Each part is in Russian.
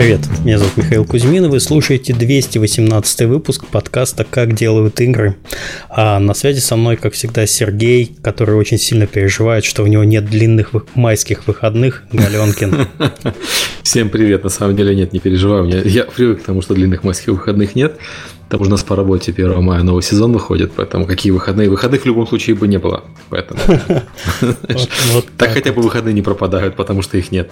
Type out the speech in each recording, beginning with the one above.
Привет, меня зовут Михаил Кузьмин, и вы слушаете 218 выпуск подкаста «Как делают игры». А на связи со мной, как всегда, Сергей, который очень сильно переживает, что у него нет длинных майских выходных, Галенкин. Всем привет, на самом деле нет, не переживай, я привык к тому, что длинных майских выходных нет, там уже у нас по работе 1 мая новый сезон выходит, поэтому какие выходные? Выходных в любом случае бы не было. Поэтому так хотя бы выходные не пропадают, потому что их нет.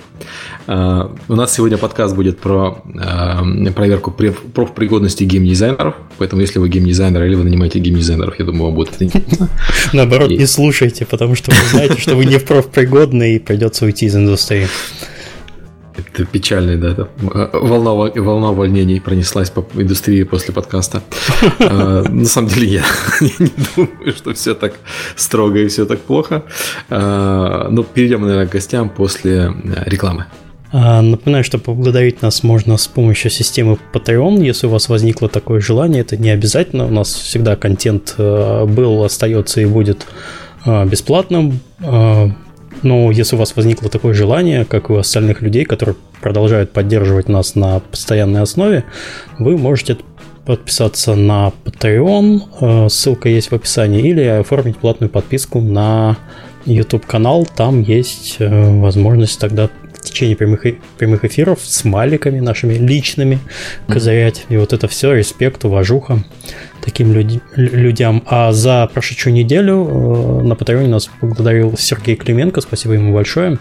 А, у нас сегодня подкаст будет про а, проверку профпригодности геймдизайнеров. Поэтому если вы геймдизайнер или вы нанимаете геймдизайнеров, я думаю, вам будет Наоборот, не слушайте, потому что вы знаете, что вы не профпригодны и придется уйти из индустрии. Это печальный, да, это волна, волна увольнений пронеслась по индустрии после подкаста. А, на самом деле я не думаю, что все так строго и все так плохо. А, но перейдем, наверное, к гостям после рекламы. А, напоминаю, что поблагодарить нас можно с помощью системы Patreon. Если у вас возникло такое желание, это не обязательно. У нас всегда контент был, остается и будет бесплатным. Но если у вас возникло такое желание, как и у остальных людей, которые продолжают поддерживать нас на постоянной основе, вы можете подписаться на Patreon, э, ссылка есть в описании, или оформить платную подписку на YouTube канал. Там есть э, возможность тогда течение прямых, прямых эфиров с маликами нашими личными козырять. И вот это все, респект, уважуха таким люд, людям. А за прошедшую неделю э, на Патреоне нас благодарил Сергей Клименко, спасибо ему большое.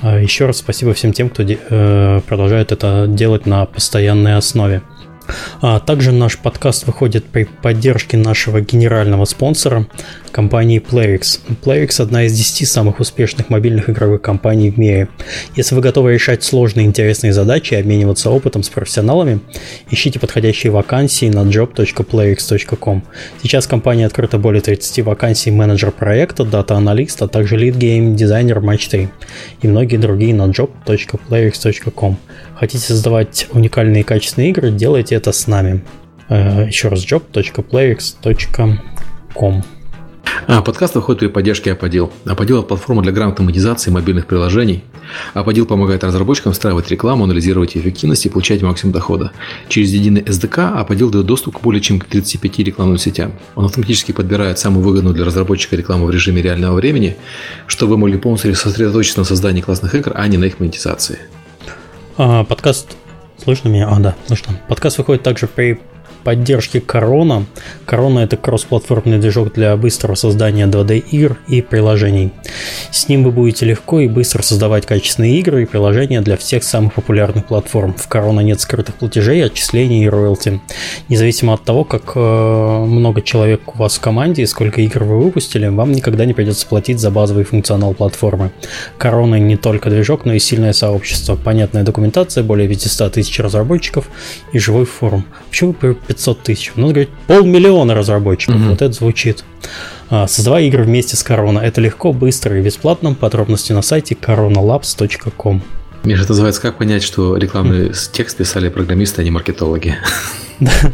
А еще раз спасибо всем тем, кто э, продолжает это делать на постоянной основе. А также наш подкаст выходит при поддержке нашего генерального спонсора компании Playrix. Playrix – одна из 10 самых успешных мобильных игровых компаний в мире. Если вы готовы решать сложные интересные задачи и обмениваться опытом с профессионалами, ищите подходящие вакансии на job.playrix.com. Сейчас в компании открыто более 30 вакансий менеджер проекта, data analyst, а также lead геймдизайнер match 3 и многие другие на job.playrix.com. Хотите создавать уникальные и качественные игры, делайте это с нами. Э, еще раз job.playrix.com. А, подкаст выходит при поддержке Аподил. Аподил – это платформа для грамотной монетизации мобильных приложений. Аподил помогает разработчикам встраивать рекламу, анализировать эффективность и получать максимум дохода. Через единый SDK Аподил дает доступ к более чем к 35 рекламным сетям. Он автоматически подбирает самую выгодную для разработчика рекламу в режиме реального времени, чтобы вы могли полностью сосредоточиться на создании классных игр, а не на их монетизации. А, подкаст Слышно меня? А, да, слышно. Подкаст выходит также при поддержки Corona. Corona это кроссплатформенный движок для быстрого создания 2D игр и приложений. С ним вы будете легко и быстро создавать качественные игры и приложения для всех самых популярных платформ. В Corona нет скрытых платежей, отчислений и роялти. Независимо от того, как э, много человек у вас в команде и сколько игр вы выпустили, вам никогда не придется платить за базовый функционал платформы. Corona не только движок, но и сильное сообщество, понятная документация, более 500 тысяч разработчиков и живой форум. Почему 500 тысяч. Ну, говорит, полмиллиона разработчиков. Угу. Вот это звучит. А, создавай игры вместе с Корона. Это легко, быстро и бесплатно. Подробности на сайте coronalabs.com. Миша, это называется как понять, что рекламный текст писали программисты, а не маркетологи?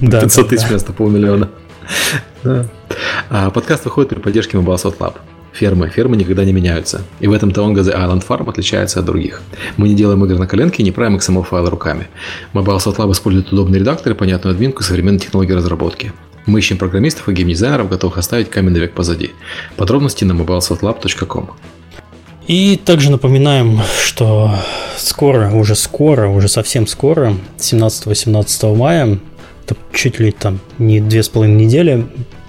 Да, 500 тысяч вместо полмиллиона. А, подкаст выходит при поддержке Mobile Lab фермы. Фермы никогда не меняются. И в этом Tonga The Island Farm отличается от других. Мы не делаем игры на коленке и не правим XML-файлы руками. Mobile Soft Lab использует удобный редактор и понятную админку и современные технологии разработки. Мы ищем программистов и геймдизайнеров, готовых оставить каменный век позади. Подробности на mobilesotlab.com. И также напоминаем, что скоро, уже скоро, уже совсем скоро, 17-18 мая, это чуть ли там не две с половиной недели,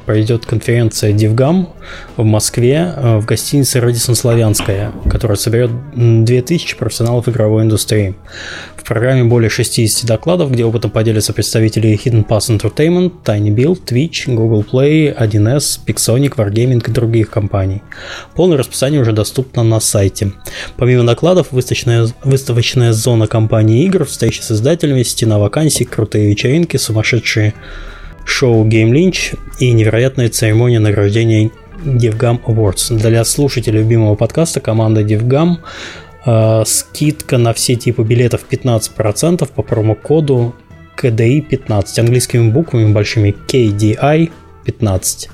пройдет конференция DevGam в Москве э, в гостинице Radisson Славянская, которая соберет 2000 профессионалов игровой индустрии. В программе более 60 докладов, где опытом поделятся представители Hidden Pass Entertainment, Tiny Build, Twitch, Google Play, 1С, Pixonic, Wargaming и других компаний. Полное расписание уже доступно на сайте. Помимо докладов, выставочная, выставочная зона компании игр, встречи с издателями, стена вакансий, крутые вечеринки, сумасшедшие шоу Game Lynch и невероятная церемония награждения DevGam Awards. Для слушателей любимого подкаста команда DevGam э, скидка на все типы билетов 15% по промокоду KDI 15 английскими буквами большими KDI 15.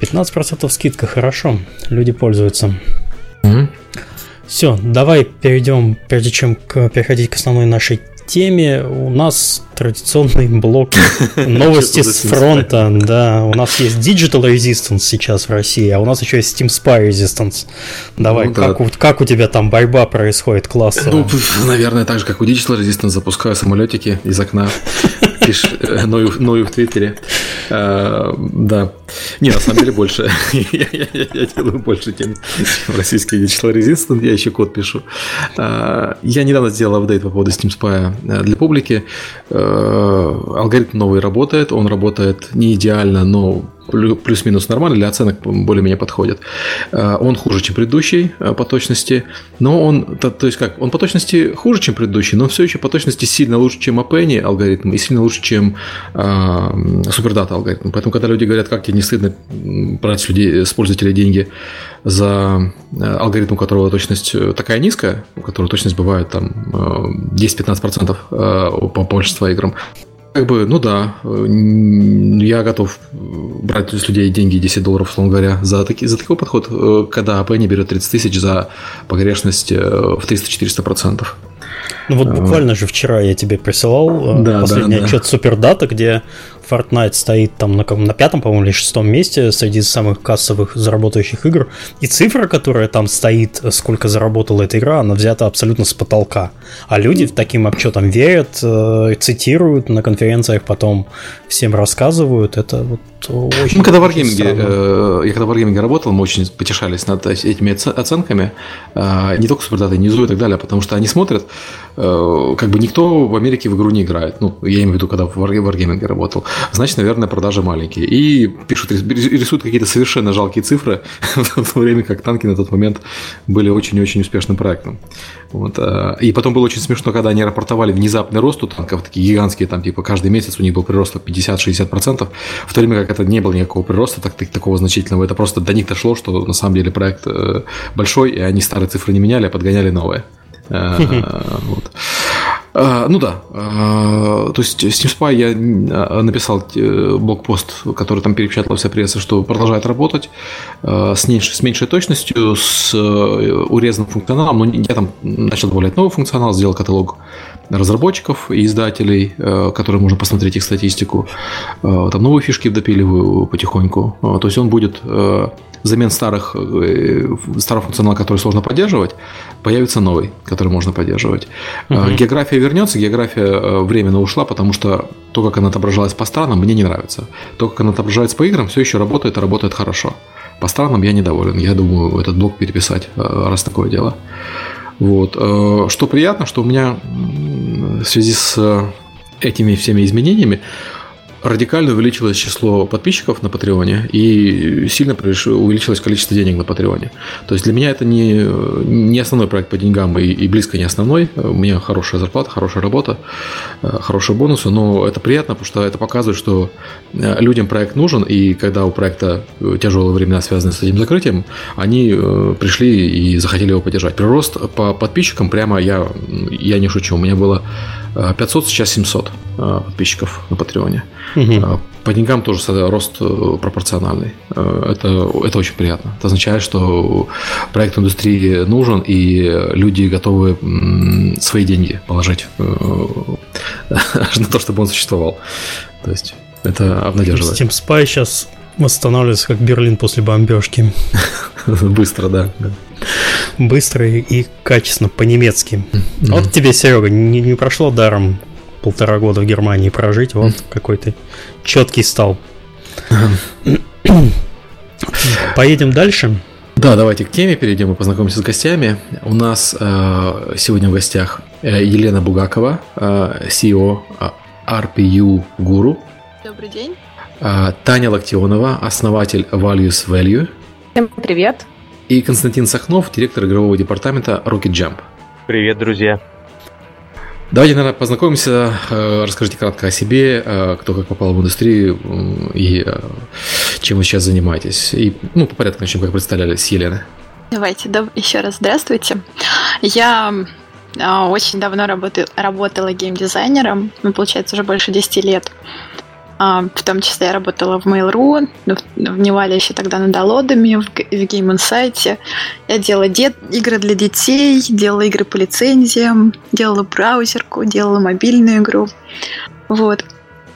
15% скидка, хорошо, люди пользуются. Mm-hmm. Все, давай перейдем, прежде чем к, переходить к основной нашей теме. У нас традиционный блок новости с фронта. Да, у нас есть Digital Resistance сейчас в России, а у нас еще есть Steam Spy Resistance. Давай, ну, как, да. у, как у тебя там борьба происходит классно? Ну, наверное, так же, как у Digital Resistance, запускаю самолетики из окна пишешь э, Ною, Ною в Твиттере. А, да. Не, на самом деле больше. я, я, я делаю больше, чем, чем российский Digital Resistance. Я еще код пишу. А, я недавно сделал апдейт по поводу Steam Spy э, для публики. А, алгоритм новый работает. Он работает не идеально, но плюс-минус нормально, для оценок более-менее подходит. Э, он хуже, чем предыдущий э, по точности, но он, то, то есть как, он по точности хуже, чем предыдущий, но все еще по точности сильно лучше, чем Appenny алгоритм и сильно лучше, чем э, алгоритм. Поэтому, когда люди говорят, как тебе не стыдно брать с, людей, с пользователей деньги за э, алгоритм, у которого точность такая низкая, у которого точность бывает там 10-15% по большинству играм, как бы, ну да, я готов брать с людей деньги 10 долларов, условно говоря, за, таки, за такой подход, э, когда Penny берет 30 тысяч за погрешность э, в 300-400%. Ну вот буквально же вчера я тебе присылал э, да, последний да, отчет да. Супердата, где Fortnite стоит там на, на пятом, по-моему, или шестом месте среди самых кассовых заработающих игр. И цифра, которая там стоит, сколько заработала эта игра, она взята абсолютно с потолка. А люди таким отчетам верят, э, цитируют на конференциях, потом всем рассказывают. Это вот очень... Мы когда в Wargaming, э, я когда в Wargaming работал, мы очень потешались над этими оценками. Э, не только Супердата, Низу и так далее, потому что они смотрят, э, как бы никто в Америке в игру не играет. Ну, я имею в виду, когда в Wargaming работал значит, наверное, продажи маленькие. И пишут, рисуют какие-то совершенно жалкие цифры, в то время как танки на тот момент были очень-очень успешным проектом. Вот. Э, и потом было очень смешно, когда они рапортовали внезапный рост у танков, такие гигантские, там, типа, каждый месяц у них был прирост 50-60%, в то время как это не было никакого прироста так, такого значительного. Это просто до них дошло, что на самом деле проект э, большой, и они старые цифры не меняли, а подгоняли новые. Э, вот. А, ну да, а, то есть Steam Spy я а, написал э, блокпост, который там перепечатала вся пресса, что продолжает работать с меньшей, с меньшей точностью, с э, урезанным функционалом, но я там начал добавлять новый функционал, сделал каталог разработчиков и издателей, э, которые можно посмотреть их статистику. Там новые фишки допиливаю потихоньку. То есть он будет взамен старых, э, старого функционала, который сложно поддерживать, появится новый, который можно поддерживать. Угу. География вернется, география э, временно ушла, потому что то, как она отображалась по странам, мне не нравится. То, как она отображается по играм, все еще работает и работает хорошо. По странам я недоволен. Я думаю, этот блок переписать, раз такое дело. Вот. Что приятно, что у меня в связи с этими всеми изменениями радикально увеличилось число подписчиков на Патреоне и сильно увеличилось количество денег на Патреоне. То есть для меня это не, не основной проект по деньгам и, и близко не основной. У меня хорошая зарплата, хорошая работа, э, хорошие бонусы, но это приятно, потому что это показывает, что э, людям проект нужен, и когда у проекта э, тяжелые времена, связанные с этим закрытием, они пришли и захотели его поддержать. Прирост по подписчикам прямо я, я не шучу. У меня было 500, сейчас 700 подписчиков на Патреоне. Угу. По деньгам тоже рост э, пропорциональный. Э, это, это очень приятно. Это означает, что проект индустрии нужен, и люди готовы свои деньги положить э, на то, чтобы он существовал. То есть это обнадеживает. Steam Spy сейчас восстанавливается как Берлин после бомбежки. Быстро, да. Быстро и качественно, по-немецки. Вот тебе, Серега, не прошло даром полтора года в Германии прожить, вот какой то четкий стал. Поедем дальше. Да, давайте к теме перейдем и познакомимся с гостями. У нас э, сегодня в гостях э, Елена Бугакова, э, CEO э, RPU Guru. Добрый день. Э, Таня Локтионова, основатель Values Value. Всем привет. И Константин Сахнов, директор игрового департамента Rocket Jump. Привет, друзья. Давайте, наверное, познакомимся. Э, расскажите кратко о себе, э, кто как попал в индустрию и э, чем вы сейчас занимаетесь. И, ну, по порядку начнем, как представляли, с Елены. Давайте, да, еще раз здравствуйте. Я очень давно работаю, работала геймдизайнером, ну, получается, уже больше 10 лет. А, в том числе я работала в Mail.ru, в Невале еще тогда над Алодами, в, Game Insight. Я делала дет, игры для детей, делала игры по лицензиям, делала браузерку, делала мобильную игру. Вот.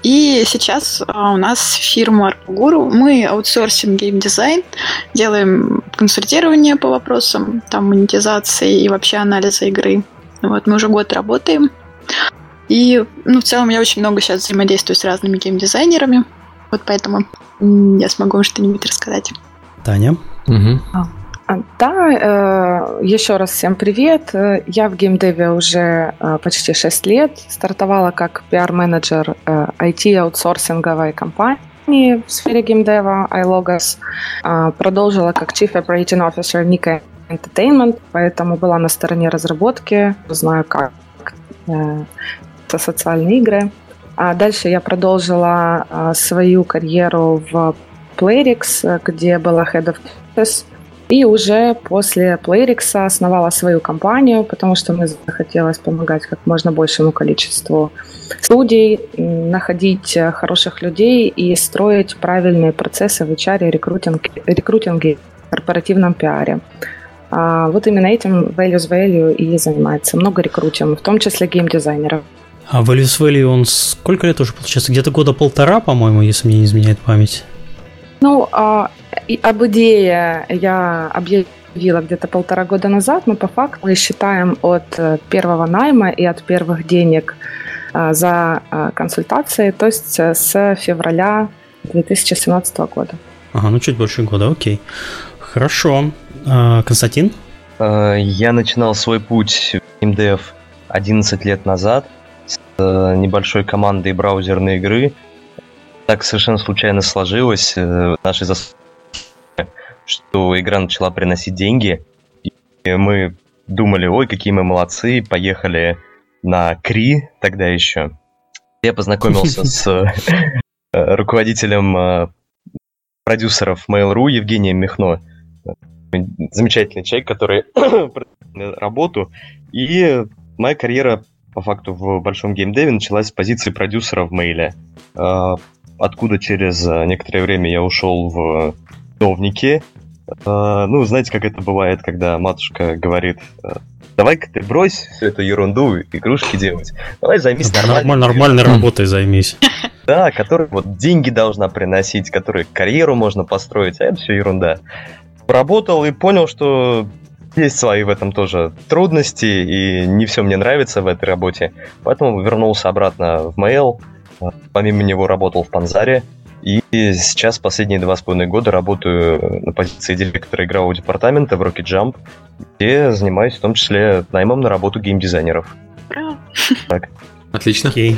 И сейчас а, у нас фирма Arpaguru. Мы аутсорсим геймдизайн, делаем консультирование по вопросам там, монетизации и вообще анализа игры. Вот, мы уже год работаем. И ну, в целом я очень много сейчас взаимодействую с разными геймдизайнерами. Вот поэтому я смогу вам что-нибудь рассказать. Таня? Угу. Да, э, еще раз всем привет. Я в геймдеве уже э, почти 6 лет. Стартовала как пиар-менеджер IT-аутсорсинговой э, компании в сфере геймдева iLogos. Продолжила как Chief Operating Officer Nika Entertainment, поэтому была на стороне разработки, знаю как это социальные игры. А дальше я продолжила свою карьеру в Playrix, где была Head of Business и уже после Playrix основала свою компанию, потому что мне захотелось помогать как можно большему количеству студий, находить хороших людей и строить правильные процессы в HR, рекрутинге, рекрутинге корпоративном пиаре. А вот именно этим Values Value и занимается. Много рекрутим, в том числе геймдизайнеров. А Values Value, он сколько лет уже получается? Где-то года полтора, по-моему, если мне не изменяет память. Ну, а, об идее я объявила где-то полтора года назад, но по факту мы считаем от э, первого найма и от первых денег э, за э, консультации, то есть с февраля 2017 года. Ага, ну чуть больше года, окей. Хорошо. А, Константин? Я начинал свой путь в MDF 11 лет назад с небольшой командой браузерной игры – так совершенно случайно сложилось э, нашей заслуги, что игра начала приносить деньги, и мы думали, ой, какие мы молодцы, поехали на Кри тогда еще. Я познакомился с э, руководителем э, продюсеров Mail.ru Евгением Михно. Замечательный человек, который работу. И моя карьера по факту в большом геймдеве началась с позиции продюсера в Мейле откуда через э, некоторое время я ушел в довники. Э, ну, знаете, как это бывает, когда матушка говорит, э, давай-ка ты брось всю эту ерунду, игрушки делать. Давай займись да, нормальной, нормальной работой займись. Да, которая вот деньги должна приносить, которой карьеру можно построить, а это все ерунда. Поработал и понял, что есть свои в этом тоже трудности, и не все мне нравится в этой работе. Поэтому вернулся обратно в Mail, Помимо него работал в Панзаре, и сейчас последние два с половиной года работаю на позиции директора игрового департамента в Rocket Jump, где занимаюсь в том числе наймом на работу геймдизайнеров. Так. Отлично. Okay.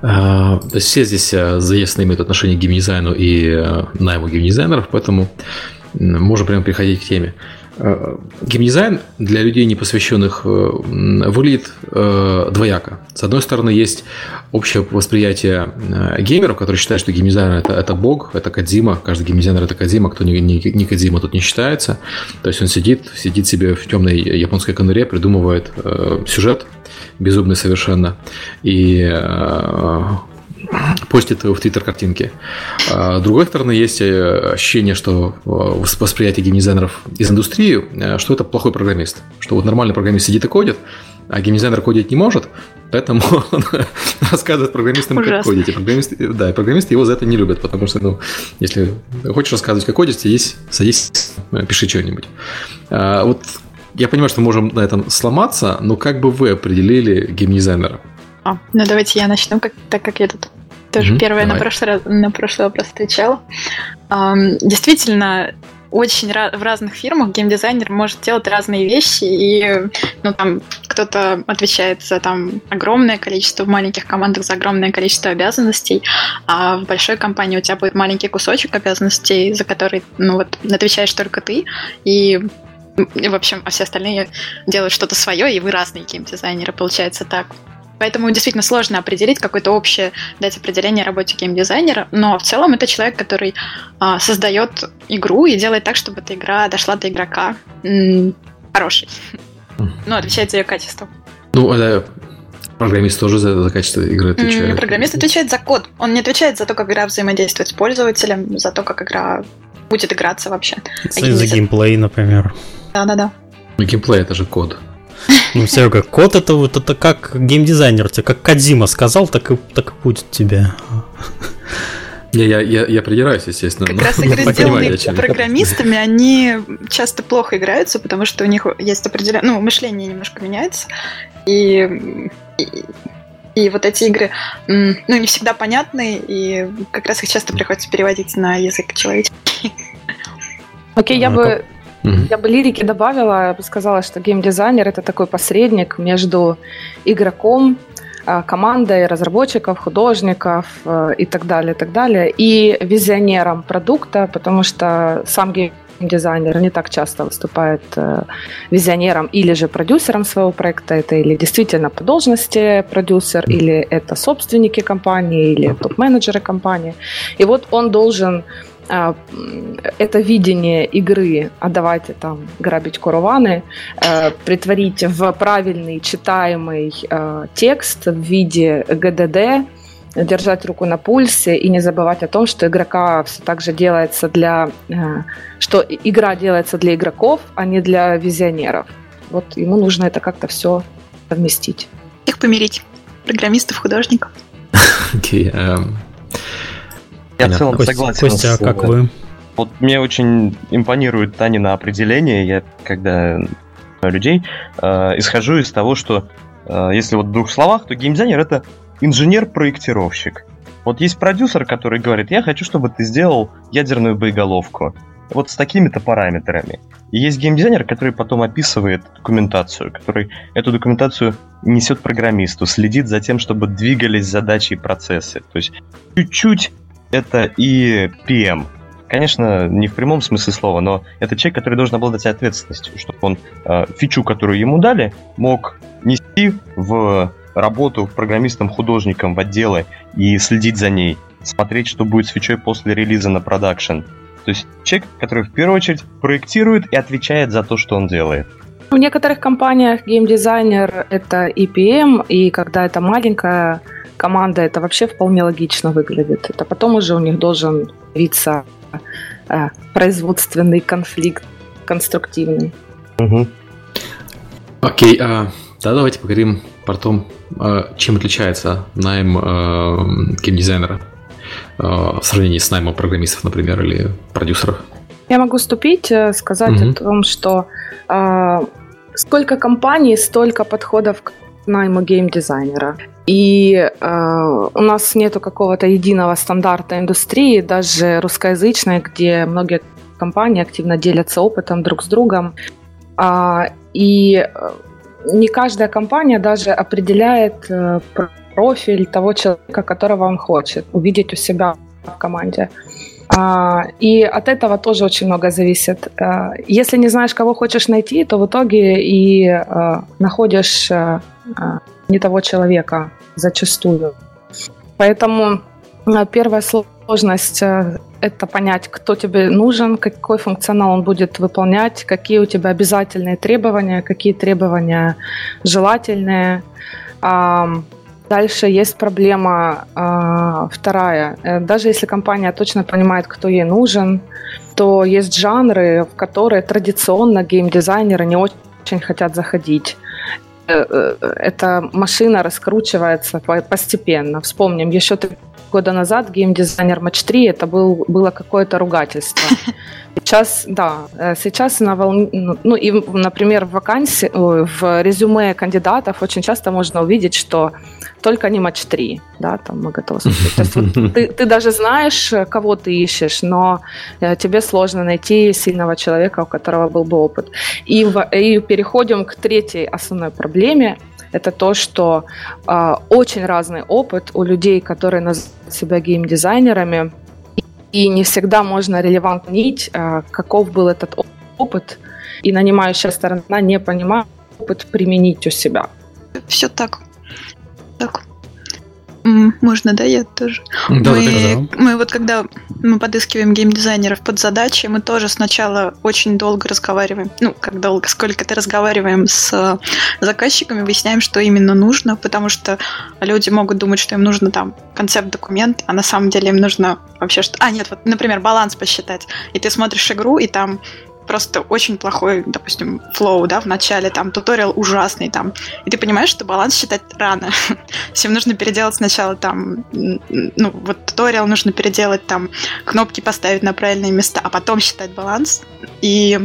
Uh, то есть все здесь uh, заездно имеют отношение к геймдизайну и uh, найму геймдизайнеров, поэтому можем прямо переходить к теме. Э, геймдизайн для людей, не посвященных, э, выглядит э, двояко. С одной стороны, есть общее восприятие геймеров, которые считают, что геймдизайнер это, это бог, это Кадзима, каждый геймдизайнер это Кадзима, кто не, не, не Кадзима, тут не считается. То есть он сидит, сидит себе в темной японской конуре, придумывает сюжет, безумный совершенно, и постит в Твиттер картинки. А, с другой стороны, есть э, ощущение, что э, восприятие геймдизайнеров из индустрии, э, что это плохой программист. Что вот нормальный программист сидит и кодит, а геймдизайнер кодить не может, поэтому он рассказывает программистам, Ужасно. как кодить. И программисты, да, и программисты его за это не любят, потому что, ну, если хочешь рассказывать, как кодить, садись, садись, пиши что-нибудь. А, вот я понимаю, что мы можем на этом сломаться, но как бы вы определили геймдизайнера? А, ну давайте я начну, как, так как я тут тоже mm-hmm, первое на прошлый, на прошлый вопрос отвечала. Um, действительно, очень в разных фирмах геймдизайнер может делать разные вещи, и ну, там кто-то отвечает за там огромное количество, в маленьких командах за огромное количество обязанностей, а в большой компании у тебя будет маленький кусочек обязанностей, за который ну, вот, отвечаешь только ты, и в общем, а все остальные делают что-то свое, и вы разные геймдизайнеры, получается так. Поэтому действительно сложно определить какое-то общее, дать определение работе геймдизайнера, но в целом это человек, который а, создает игру и делает так, чтобы эта игра дошла до игрока м- хорошей. Ну, отвечает за ее качество. Ну, это Программист тоже за, за качество игры отвечает? Программист отвечает за код. Он не отвечает за то, как игра взаимодействует с пользователем, за то, как игра будет играться вообще. За, за геймплей, например. Да-да-да. Ну, геймплей это же код. Ну, как код это вот это как геймдизайнер, тебе как Кадзима сказал, так и так и будет тебе. Я, я, я, я придираюсь, естественно. Как раз игры, сделанные программистами, они часто плохо играются, потому что у них есть определенное... Ну, мышление немножко меняется. И, и, и вот эти игры, ну, не всегда понятны, и как раз их часто приходится переводить на язык человеческий. Окей, okay, я бы Я бы лирики добавила, я бы сказала, что геймдизайнер это такой посредник между игроком, а, командой разработчиков, художников э, и так далее, и так далее, и визионером продукта, потому что сам геймдизайнер не так часто выступает э, визионером или же продюсером своего проекта, это или действительно по должности продюсер, или это собственники компании, или топ-менеджеры компании. И вот он должен это видение игры, а давайте там грабить караваны, э, притворить в правильный читаемый э, текст в виде ГДД, держать руку на пульсе и не забывать о том, что игрока все так же делается для, э, что игра делается для игроков, а не для визионеров. Вот ему нужно это как-то все совместить. Их помирить. Программистов, художников. Окей, okay, um... Я в целом Костя, согласен. Костя, а как вы? Вот мне очень импонирует Танина определение. Я, когда людей, э, исхожу из того, что э, если вот в двух словах, то геймдизайнер это инженер-проектировщик. Вот есть продюсер, который говорит, я хочу, чтобы ты сделал ядерную боеголовку. Вот с такими-то параметрами. И есть геймдизайнер, который потом описывает документацию, который эту документацию несет программисту, следит за тем, чтобы двигались задачи и процессы. То есть чуть-чуть это и PM. Конечно, не в прямом смысле слова, но это человек, который должен обладать ответственностью, чтобы он э, фичу, которую ему дали, мог нести в работу программистом, художником в отделы и следить за ней, смотреть, что будет с фичой после релиза на продакшн. То есть человек, который в первую очередь проектирует и отвечает за то, что он делает. В некоторых компаниях геймдизайнер — это EPM, и когда это маленькая команда, это вообще вполне логично выглядит. Это потом уже у них должен появиться э, производственный конфликт конструктивный. Угу. Окей, а, да, давайте поговорим про то, а, чем отличается найм а, геймдизайнера а, в сравнении с наймом программистов, например, или продюсеров. Я могу вступить, э, сказать угу. о том, что э, сколько компаний, столько подходов к найму геймдизайнера. И э, у нас нету какого-то единого стандарта индустрии, даже русскоязычной, где многие компании активно делятся опытом друг с другом. А, и э, не каждая компания даже определяет э, профиль того человека, которого он хочет увидеть у себя в команде. А, и от этого тоже очень много зависит. А, если не знаешь, кого хочешь найти, то в итоге и находишь не того человека зачастую. Поэтому э, первая сложность э, – это понять, кто тебе нужен, какой функционал он будет выполнять, какие у тебя обязательные требования, какие требования желательные. Дальше есть проблема а, вторая. Э, даже если компания точно понимает, кто ей нужен, то есть жанры, в которые традиционно геймдизайнеры не очень хотят заходить. Э, э, эта машина раскручивается постепенно. Вспомним, еще три года назад геймдизайнер Match 3 это был, было какое-то ругательство. Сейчас, да, э, сейчас на волне, ну, ну и, например, в вакансии, в резюме кандидатов очень часто можно увидеть, что только не матч 3, да, там мы готовы слушать. То есть вот ты, ты даже знаешь, кого ты ищешь, но тебе сложно найти сильного человека, у которого был бы опыт. И, в, и переходим к третьей основной проблеме, это то, что э, очень разный опыт у людей, которые называют себя геймдизайнерами, и не всегда можно релевантно нить, э, каков был этот опыт, и нанимающая сторона не понимает опыт применить у себя. Все так. Так. Можно, да, я тоже. Да, мы, да. мы вот когда мы подыскиваем геймдизайнеров под задачи, мы тоже сначала очень долго разговариваем, ну, как долго, сколько-то разговариваем с заказчиками, выясняем, что именно нужно, потому что люди могут думать, что им нужно там концепт-документ, а на самом деле им нужно вообще что... А, нет, вот, например, баланс посчитать. И ты смотришь игру, и там просто очень плохой, допустим, флоу, да, в начале, там, туториал ужасный, там, и ты понимаешь, что баланс считать рано. Всем нужно переделать сначала, там, ну, вот туториал нужно переделать, там, кнопки поставить на правильные места, а потом считать баланс. И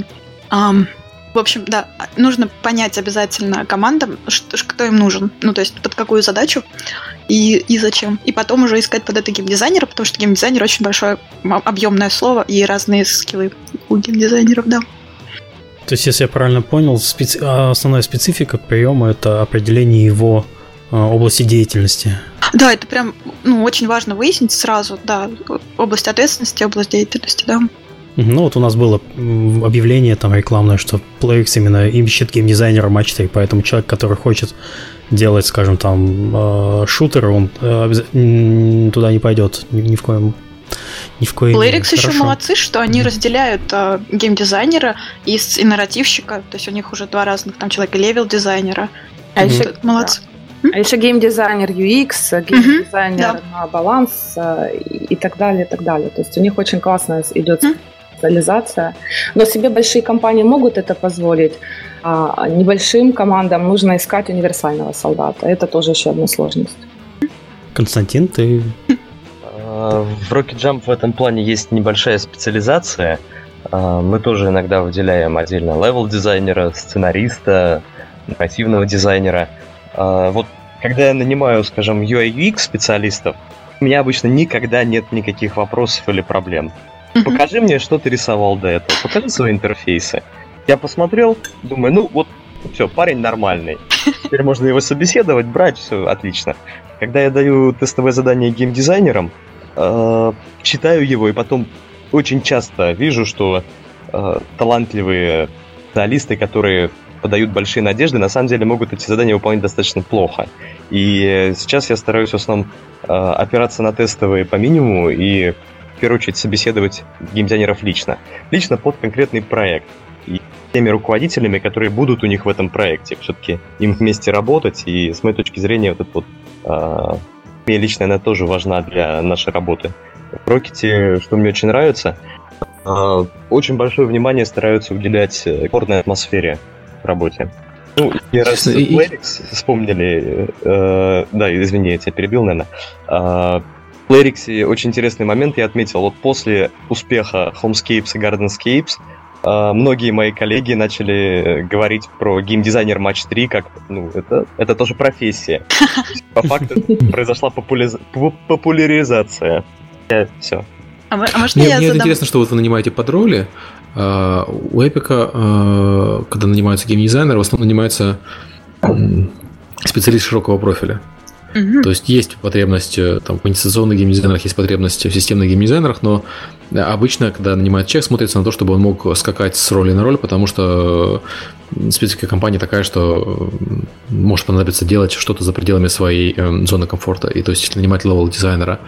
um, в общем, да, нужно понять обязательно командам, что, кто им нужен, ну, то есть под какую задачу и, и зачем. И потом уже искать под это геймдизайнера, потому что геймдизайнер очень большое объемное слово и разные скиллы у геймдизайнеров, да. То есть, если я правильно понял, специ... А, основная специфика приема это определение его а, области деятельности. Да, это прям ну, очень важно выяснить сразу, да, область ответственности, область деятельности, да. Ну вот у нас было объявление там рекламное, что PlayX именно ищет геймдизайнера матч 3, поэтому человек, который хочет делать, скажем, там э, шутер, он э, туда не пойдет ни, ни в коем ни в коем Playrix еще молодцы, что они mm-hmm. разделяют э, геймдизайнера и, и нарративщика, то есть у них уже два разных там человека, level дизайнера. А mm-hmm. еще молодцы. Да. А еще геймдизайнер UX, геймдизайнер mm-hmm. на баланс э, и так далее, и так далее. То есть у них очень классно идет mm-hmm специализация. Но себе большие компании могут это позволить, а небольшим командам нужно искать универсального солдата. Это тоже еще одна сложность. Константин, ты... А, в Rocket Jump в этом плане есть небольшая специализация. А, мы тоже иногда выделяем отдельно левел-дизайнера, сценариста, нарративного дизайнера. А, вот когда я нанимаю, скажем, UI UX специалистов, у меня обычно никогда нет никаких вопросов или проблем. Покажи мне, что ты рисовал до этого. Покажи свои интерфейсы. Я посмотрел, думаю, ну вот, все, парень нормальный. Теперь можно его собеседовать, брать, все отлично. Когда я даю тестовое задание геймдизайнерам, э, читаю его и потом очень часто вижу, что э, талантливые специалисты, которые подают большие надежды, на самом деле могут эти задания выполнять достаточно плохо. И сейчас я стараюсь в основном э, опираться на тестовые по минимуму и в первую очередь собеседовать геймдизайнеров лично. Лично под конкретный проект. И теми руководителями, которые будут у них в этом проекте. Все-таки им вместе работать, и с моей точки зрения вот это вот э, мне лично она тоже важна для нашей работы. В Рокете, что мне очень нравится, э, очень большое внимание стараются уделять горной атмосфере в работе. Ну, и раз и... вспомнили, э, да, извини, я тебя перебил, наверное, э, в Lyrix очень интересный момент я отметил. Вот после успеха Homescapes и Gardenscapes Uh, многие мои коллеги начали говорить про геймдизайнер Матч 3 как, ну, это, это тоже профессия. По факту произошла популяризация. Все. А, а мне, я мне задам... интересно, что вот вы нанимаете под роли. Uh, у Эпика, когда нанимаются геймдизайнеры, в основном нанимается специалист широкого профиля. Угу. То есть есть потребность э, там, в инициационных геймдизайнерах, есть потребность в системных геймдизайнерах, но э, обычно, когда нанимает человек, смотрится на то, чтобы он мог скакать с роли на роль, потому что э, специфика компании такая, что может понадобиться делать что-то за пределами своей зоны комфорта. И то есть, если нанимать level дизайнера,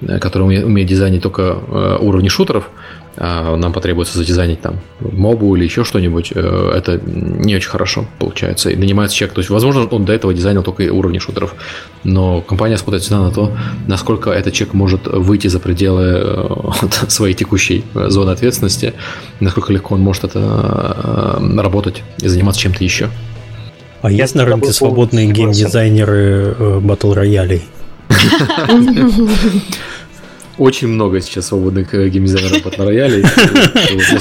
который умеет дизайнить только уровни шутеров, нам потребуется задизайнить там мобу или еще что-нибудь, э, это не очень хорошо получается. И нанимается человек, то есть, возможно, он до этого дизайнил только уровни шутеров, но компания смотрит всегда на то, насколько этот человек может выйти за пределы э, своей текущей зоны ответственности, насколько легко он может это э, работать и заниматься чем-то еще. А есть на рынке свободные геймдизайнеры батл роялей? Очень много сейчас свободных э, геймдизайнеров на рояле.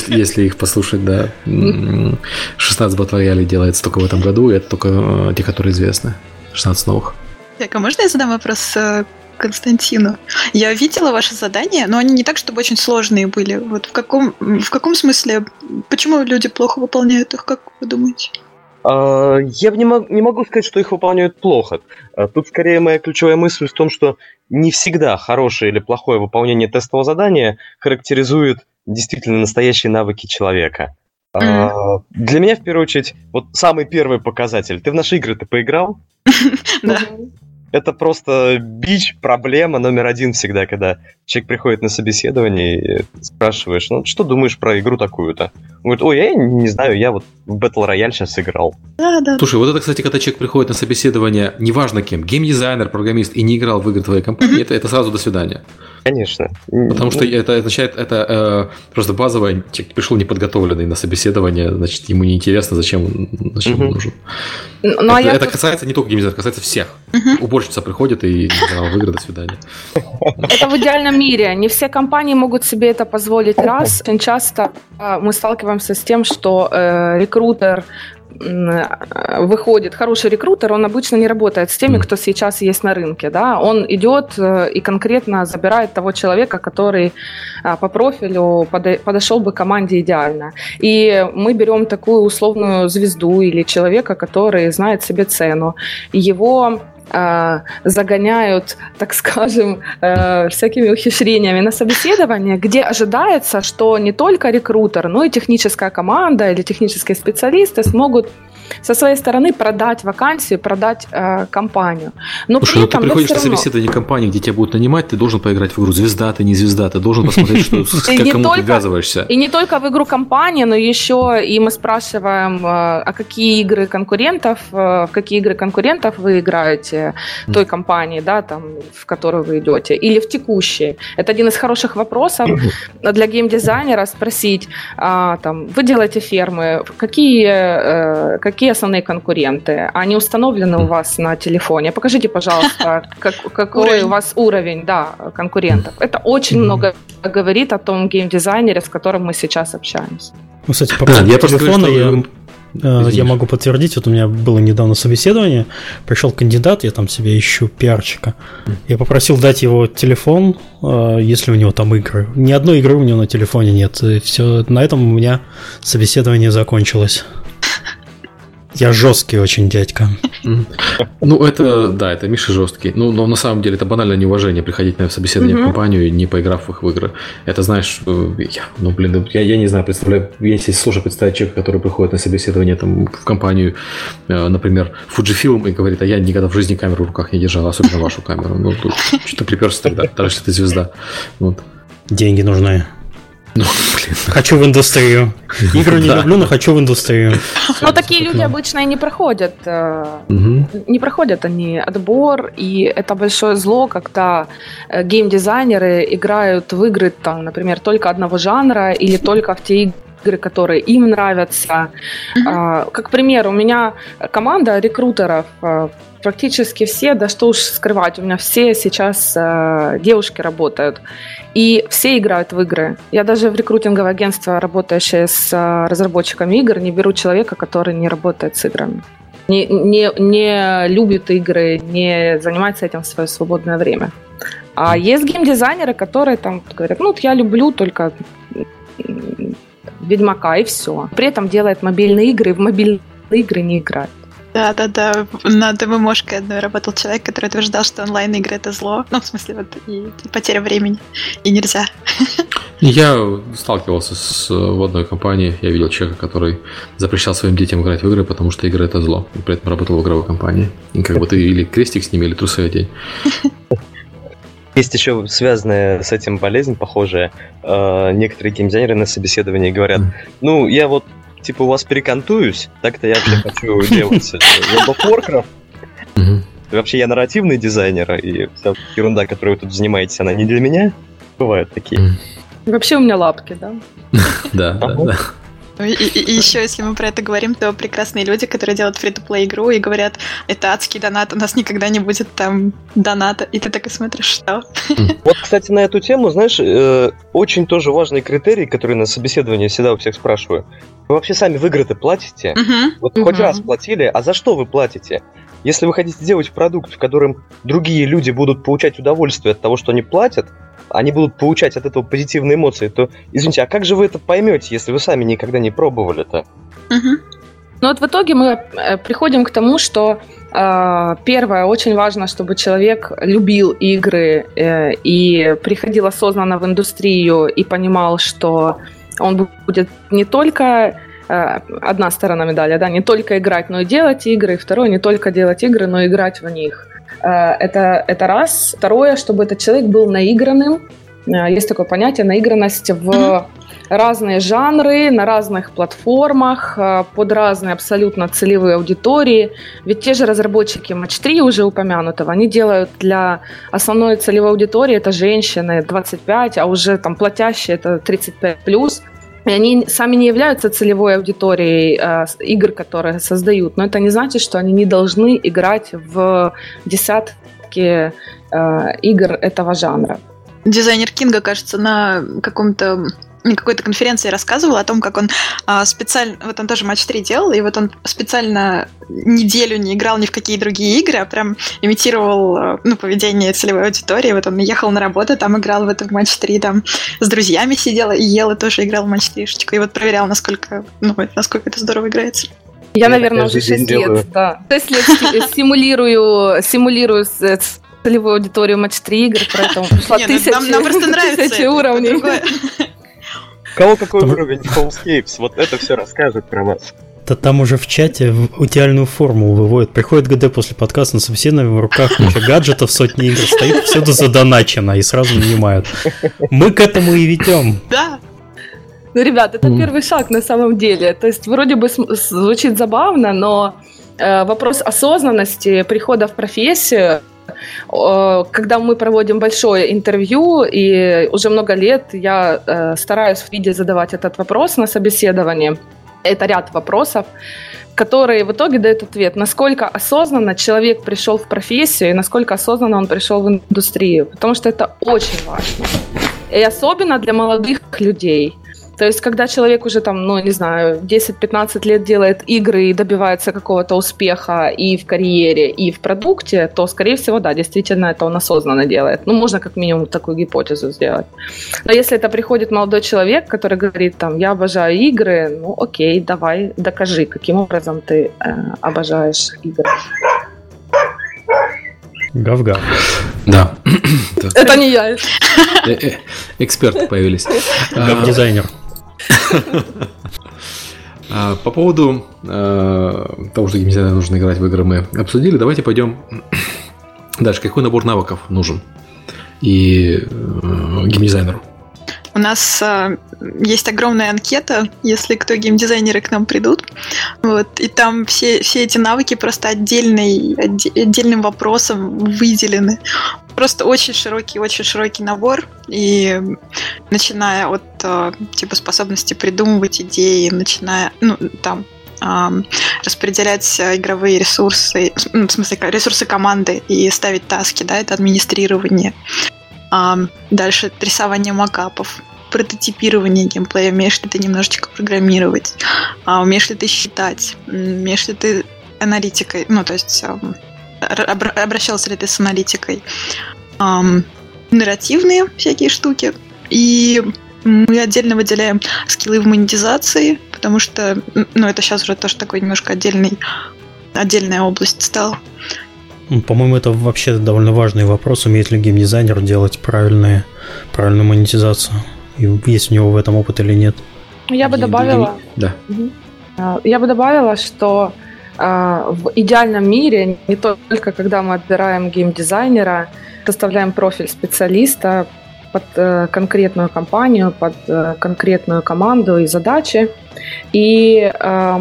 Если их послушать, да. 16 батл роялей делается только в этом году, и это только э, те, которые известны. 16 новых. Так, а можно я задам вопрос э, Константину? Я видела ваши задания, но они не так, чтобы очень сложные были. Вот в каком, в каком смысле, почему люди плохо выполняют их, как вы думаете? А, я не, мог, не могу сказать, что их выполняют плохо. А, тут скорее моя ключевая мысль в том, что не всегда хорошее или плохое выполнение тестового задания характеризует действительно настоящие навыки человека. Mm. Для меня, в первую очередь, вот самый первый показатель. Ты в наши игры ты поиграл? Да. Это просто бич, проблема номер один всегда, когда человек приходит на собеседование и спрашиваешь, ну, что думаешь про игру такую-то? Он говорит, ой, я не знаю, я вот в Battle Royale сейчас играл. Да, да. Слушай, вот это, кстати, когда человек приходит на собеседование, неважно кем, геймдизайнер, программист, и не играл в игры твоей компании, это, это сразу до свидания. Конечно. Потому что это означает, это э, просто базовое, человек пришел неподготовленный на собеседование, значит, ему неинтересно, зачем, зачем он нужен. Ну, а это, а я... это касается не только геймдизайнера, касается всех. Угу. Уборщица приходит и играл в игры, до свидания. Это в идеальном мире. Не все компании могут себе это позволить раз. Очень часто а, мы сталкиваемся с тем, что э, рекрутер выходит хороший рекрутер, он обычно не работает с теми, кто сейчас есть на рынке. Да? Он идет э, и конкретно забирает того человека, который а, по профилю подошел бы команде идеально. И мы берем такую условную звезду или человека, который знает себе цену. Его э, загоняют, так скажем, э, всякими ухищрениями на собеседование, где ожидается, что не только рекрутер, но и техническая команда или технические специалисты смогут со своей стороны продать вакансию, продать э, компанию. Но Слушай, при ну этом, ты приходишь на собеседование компании, где тебя будут нанимать, ты должен поиграть в игру звезда, ты не звезда, ты должен посмотреть, что, к кому ты ввязываешься. И не только в игру компании, но еще и мы спрашиваем, э, а какие игры конкурентов, э, в какие игры конкурентов вы играете той компании, да, там, в которую вы идете, или в текущей. Это один из хороших вопросов для геймдизайнера спросить, а, там, вы делаете фермы, какие, э, какие основные конкуренты? Они установлены у вас на телефоне? Покажите, пожалуйста, как, какой у вас уровень да, конкурентов. Это очень много говорит о том геймдизайнере, с которым мы сейчас общаемся. Ну, кстати, по поводу телефона я... Извините. Я могу подтвердить, вот у меня было недавно собеседование, пришел кандидат, я там себе ищу пиарчика. Я попросил дать его телефон, э, если у него там игры. Ни одной игры у него на телефоне нет. И все, на этом у меня собеседование закончилось. Я жесткий очень дядька. Ну, это, да, это Миша жесткий. Ну, но на самом деле это банальное неуважение приходить на собеседование в компанию, не поиграв в их в игры. Это, знаешь, э, я, ну, блин, я, я не знаю, представляю, если сложно представить человека, который приходит на собеседование там, в компанию, э, например, Fujifilm и говорит, а я никогда в жизни камеру в руках не держал, особенно вашу камеру. Ну, что-то приперся тогда, даже если ты звезда. Вот. Деньги нужны. Ну, блин. Хочу в индустрию. Игры не люблю, но хочу в индустрию. Но такие люди обычно и не проходят. Э, не проходят они отбор, и это большое зло, когда э, геймдизайнеры играют в игры, там, например, только одного жанра или только в те игры, которые им нравятся. Mm-hmm. Как пример, у меня команда рекрутеров э, практически все, да что уж скрывать, у меня все сейчас э, девушки работают. И все играют в игры. Я даже в рекрутинговое агентство, работающее с э, разработчиками игр, не беру человека, который не работает с играми. Не, не, не любит игры, не занимается этим в свое свободное время. А есть геймдизайнеры, которые там говорят, ну, вот я люблю только Ведьмака и все. При этом делает мобильные игры, и в мобильные игры не играет. Да, да, да. На ДММошке одной работал человек, который утверждал, что онлайн-игры это зло. Ну, в смысле, вот и потеря времени. И нельзя. Я сталкивался с, в одной компании, я видел человека, который запрещал своим детям играть в игры, потому что игры это зло. И при этом работал в игровой компании. И как бы ты или крестик с ними, или трусы одень. Есть еще связанная с этим болезнь, похожая. Э, некоторые геймдизайнеры на собеседовании говорят, ну, я вот типа у вас перекантуюсь, так-то я вообще хочу делать World of Warcraft. Вообще я нарративный дизайнер, и вся ерунда, которой вы тут занимаетесь, она не для меня. Бывают такие. Вообще у меня лапки, да? Да, да, да. И, и, и еще, если мы про это говорим, то прекрасные люди, которые делают фри-то-плей игру и говорят, это адский донат, у нас никогда не будет там доната. И ты так и смотришь, что? Вот, кстати, на эту тему, знаешь, э, очень тоже важный критерий, который на собеседовании всегда у всех спрашиваю. Вы вообще сами в игры-то платите? Вот хоть раз платили, а за что вы платите? Если вы хотите сделать продукт, в котором другие люди будут получать удовольствие от того, что они платят, они будут получать от этого позитивные эмоции, то, извините, а как же вы это поймете, если вы сами никогда не пробовали-то? Угу. Ну вот в итоге мы э, приходим к тому, что э, первое, очень важно, чтобы человек любил игры э, и приходил осознанно в индустрию и понимал, что он будет не только э, одна сторона медали, да, не только играть, но и делать игры, и второе, не только делать игры, но и играть в них. Это, это раз. Второе, чтобы этот человек был наигранным. Есть такое понятие наигранность в разные жанры на разных платформах, э, под разные абсолютно целевые аудитории. Ведь те же разработчики Match 3 уже упомянутого, они делают для основной целевой аудитории, это женщины 25, а уже там платящие это 35+. плюс. И они сами не являются целевой аудиторией э, игр, которые создают, но это не значит, что они не должны играть в десятки э, игр этого жанра. Дизайнер Кинга, кажется, на каком-то на какой-то конференции рассказывал о том, как он а, специально, вот он тоже матч 3 делал, и вот он специально неделю не играл ни в какие другие игры, а прям имитировал а, ну, поведение целевой аудитории. Вот он ехал на работу, там играл в этом матч 3, там с друзьями сидел и ел, и тоже играл в матч 3 и вот проверял, насколько, ну, насколько это здорово играется. Я, наверное, уже 6 лет, да. 6 лет симулирую, симулирую целевую аудиторию матч 3 игр, поэтому пришла ну, тысяча, нам, просто нравится уровней. Кого какой Там... уровень Homescapes? Вот это все расскажет про вас. Да там уже в чате идеальную формулу выводят. Приходит ГД после подкаста на собеседование, в руках куча гаджетов, сотни игр стоит, всюду задоначено и сразу нанимают. Мы к этому и ведем. Да. Ну, ребят, это mm. первый шаг на самом деле. То есть вроде бы звучит забавно, но э, вопрос осознанности прихода в профессию когда мы проводим большое интервью, и уже много лет я э, стараюсь в виде задавать этот вопрос на собеседовании, это ряд вопросов, которые в итоге дают ответ, насколько осознанно человек пришел в профессию и насколько осознанно он пришел в индустрию, потому что это очень важно. И особенно для молодых людей. То есть, когда человек уже там, ну, не знаю, 10-15 лет делает игры и добивается какого-то успеха и в карьере, и в продукте, то, скорее всего, да, действительно, это он осознанно делает. Ну, можно как минимум такую гипотезу сделать. Но если это приходит молодой человек, который говорит, там, я обожаю игры, ну, окей, давай, докажи, каким образом ты э, обожаешь игры. Гав-гав. Да. Это не я. Э, э, эксперты появились. Гав-дизайнер. А, по поводу а, того, что геймдизайнеру нужно играть в игры, мы обсудили. Давайте пойдем дальше. Какой набор навыков нужен и э, геймдизайнеру? У нас э, есть огромная анкета, если кто геймдизайнеры к нам придут. Вот, и там все, все эти навыки просто отдельный, отдельным вопросом выделены. Просто очень широкий, очень широкий набор. И начиная от э, типа способности придумывать идеи, начиная, ну, там, распределять игровые ресурсы, ну, в смысле, ресурсы команды и ставить таски, да, это администрирование. Дальше рисование макапов, прототипирование геймплея, умеешь ли ты немножечко программировать, а умеешь ли ты считать, умеешь ли ты аналитикой, ну, то есть обращался ли ты с аналитикой, нарративные всякие штуки, и мы отдельно выделяем скиллы в монетизации, потому что, ну, это сейчас уже тоже такой немножко отдельный, отдельная область стала. По-моему, это вообще довольно важный вопрос, умеет ли геймдизайнер делать правильные, правильную монетизацию. И есть у него в этом опыт или нет. Я бы добавила... Да. А, я бы добавила, что в идеальном мире, не только когда мы отбираем геймдизайнера, составляем профиль специалиста под э, конкретную компанию, под э, конкретную команду и задачи. И э,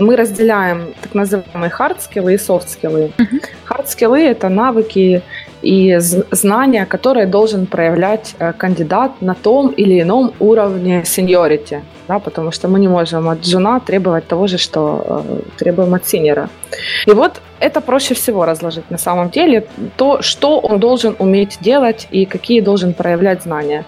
мы разделяем так называемые hard-скиллы и soft-скиллы. Uh-huh. Hard-скиллы — это навыки и знания, которые должен проявлять кандидат на том или ином уровне seniority да, потому что мы не можем от джуна требовать того же, что э, требуем от синьора. И вот это проще всего разложить на самом деле, то, что он должен уметь делать и какие должен проявлять знания.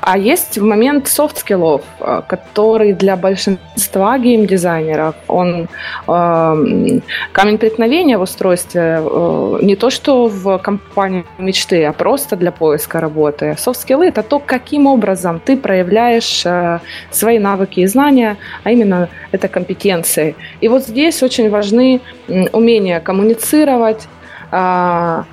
А есть момент soft-скиллов, э, который для большинства геймдизайнеров, он э, камень преткновения в устройстве э, не то, что в компании мечты, а просто для поиска работы. Софт-скиллы — это то, каким образом ты проявляешь э, свои навыки навыки и знания, а именно это компетенции. И вот здесь очень важны умения коммуницировать, а,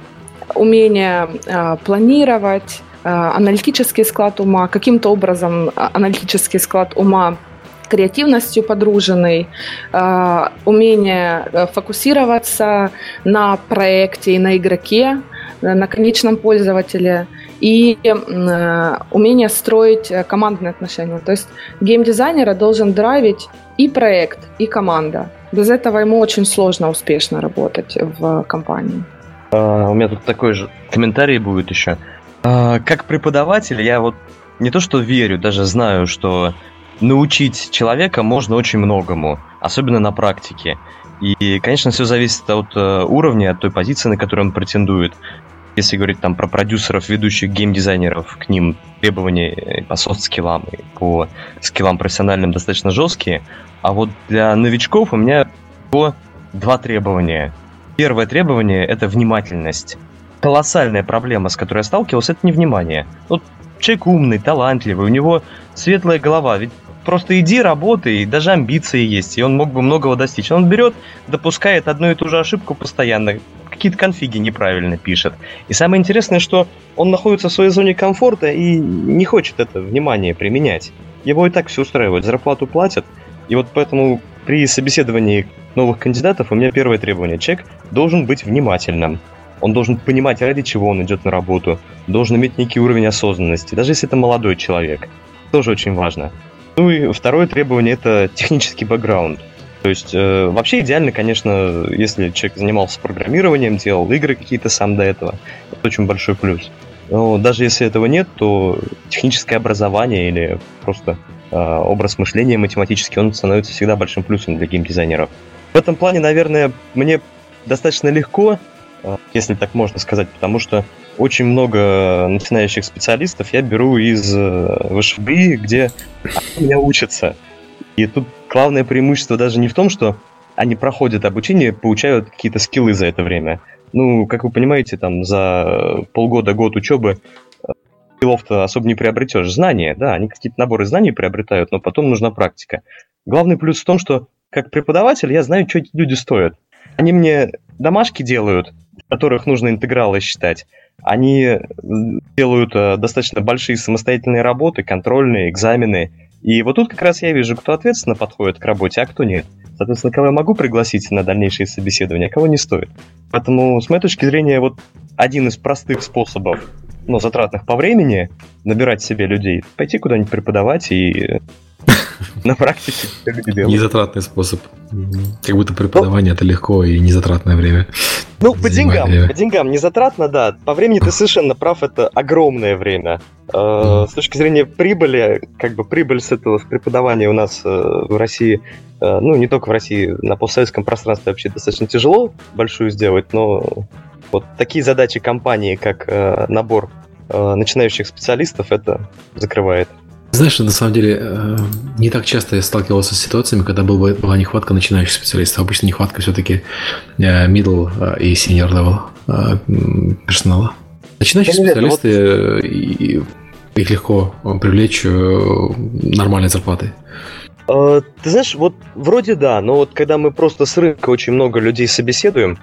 умение а, планировать, а, аналитический склад ума, каким-то образом аналитический склад ума креативностью подруженный, э, умение э, фокусироваться на проекте и на игроке, на конечном пользователе и умение строить командные отношения. То есть геймдизайнера должен драйвить и проект, и команда. Без этого ему очень сложно успешно работать в компании. Uh, у меня тут такой же комментарий будет еще. Uh, как преподаватель, я вот не то что верю, даже знаю, что научить человека можно очень многому, особенно на практике. И, конечно, все зависит от э, уровня, от той позиции, на которую он претендует. Если говорить там про продюсеров, ведущих геймдизайнеров, к ним требования по софт-скиллам и по скиллам профессиональным достаточно жесткие. А вот для новичков у меня всего два требования. Первое требование – это внимательность. Колоссальная проблема, с которой я сталкивался, это невнимание. Вот человек умный, талантливый, у него светлая голова, ведь просто иди, работай, даже амбиции есть, и он мог бы многого достичь. Он берет, допускает одну и ту же ошибку постоянно, какие-то конфиги неправильно пишет. И самое интересное, что он находится в своей зоне комфорта и не хочет это внимание применять. Его и так все устраивает, зарплату платят. И вот поэтому при собеседовании новых кандидатов у меня первое требование. Человек должен быть внимательным. Он должен понимать, ради чего он идет на работу. Должен иметь некий уровень осознанности, даже если это молодой человек. Тоже очень важно. Ну и второе требование – это технический бэкграунд. То есть э, вообще идеально, конечно, если человек занимался программированием, делал игры какие-то сам до этого. Это очень большой плюс. Но даже если этого нет, то техническое образование или просто э, образ мышления математический, он становится всегда большим плюсом для геймдизайнеров. В этом плане, наверное, мне достаточно легко, э, если так можно сказать, потому что очень много начинающих специалистов я беру из э, ВШБ, где они меня учатся. И тут главное преимущество даже не в том, что они проходят обучение, получают какие-то скиллы за это время. Ну, как вы понимаете, там за полгода-год учебы э, скиллов-то особо не приобретешь. Знания, да, они какие-то наборы знаний приобретают, но потом нужна практика. Главный плюс в том, что как преподаватель я знаю, что эти люди стоят. Они мне домашки делают, в которых нужно интегралы считать. Они делают э, достаточно большие самостоятельные работы, контрольные, экзамены. И вот тут как раз я вижу, кто ответственно подходит к работе, а кто нет. Соответственно, кого я могу пригласить на дальнейшие собеседования, а кого не стоит. Поэтому, с моей точки зрения, вот один из простых способов, но затратных по времени, набирать себе людей, пойти куда-нибудь преподавать и на практике Незатратный способ. Как будто преподавание это легко и незатратное время. Ну, по деньгам, по деньгам незатратно, да. По времени ты совершенно прав, это огромное время. Э, с точки зрения прибыли, как бы прибыль с этого, преподавания у нас э, в России, э, ну, не только в России, на постсоветском пространстве вообще достаточно тяжело большую сделать, но вот такие задачи компании, как набор начинающих специалистов, это закрывает. Знаешь, на самом деле, э, не так часто я сталкивался с ситуациями, когда была нехватка начинающих специалистов. Обычно нехватка все-таки э, middle э, и senior level персонала. Начинающие специалисты, их легко привлечь нормальной зарплатой. Ты знаешь, вот вроде да, но вот когда мы просто с рынка очень много людей собеседуем,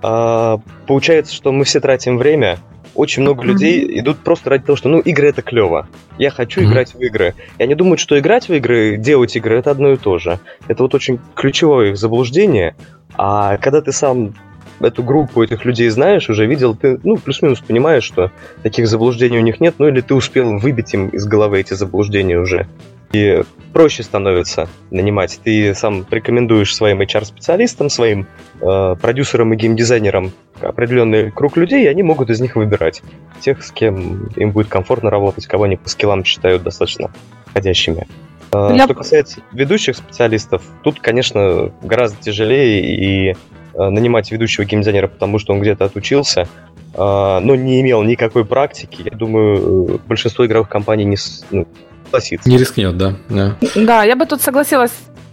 получается, что мы все тратим время, очень много mm-hmm. людей идут просто ради того, что, ну, игры это клево. Я хочу mm-hmm. играть в игры. И они думают, что играть в игры, делать игры это одно и то же. Это вот очень ключевое их заблуждение. А когда ты сам эту группу этих людей знаешь, уже видел, ты, ну, плюс-минус понимаешь, что таких заблуждений у них нет, ну, или ты успел выбить им из головы эти заблуждения уже. И проще становится нанимать. Ты сам рекомендуешь своим HR-специалистам, своим э, продюсерам и геймдизайнерам определенный круг людей, и они могут из них выбирать тех, с кем им будет комфортно работать, кого они по скиллам считают достаточно подходящими. Э, Для... Что касается ведущих специалистов, тут, конечно, гораздо тяжелее и нанимать ведущего геймдизайнера, потому что он где-то отучился, э, но не имел никакой практики. Я думаю, большинство игровых компаний не, ну, согласиться. Не рискнет, да. да. Да, я бы тут согласилась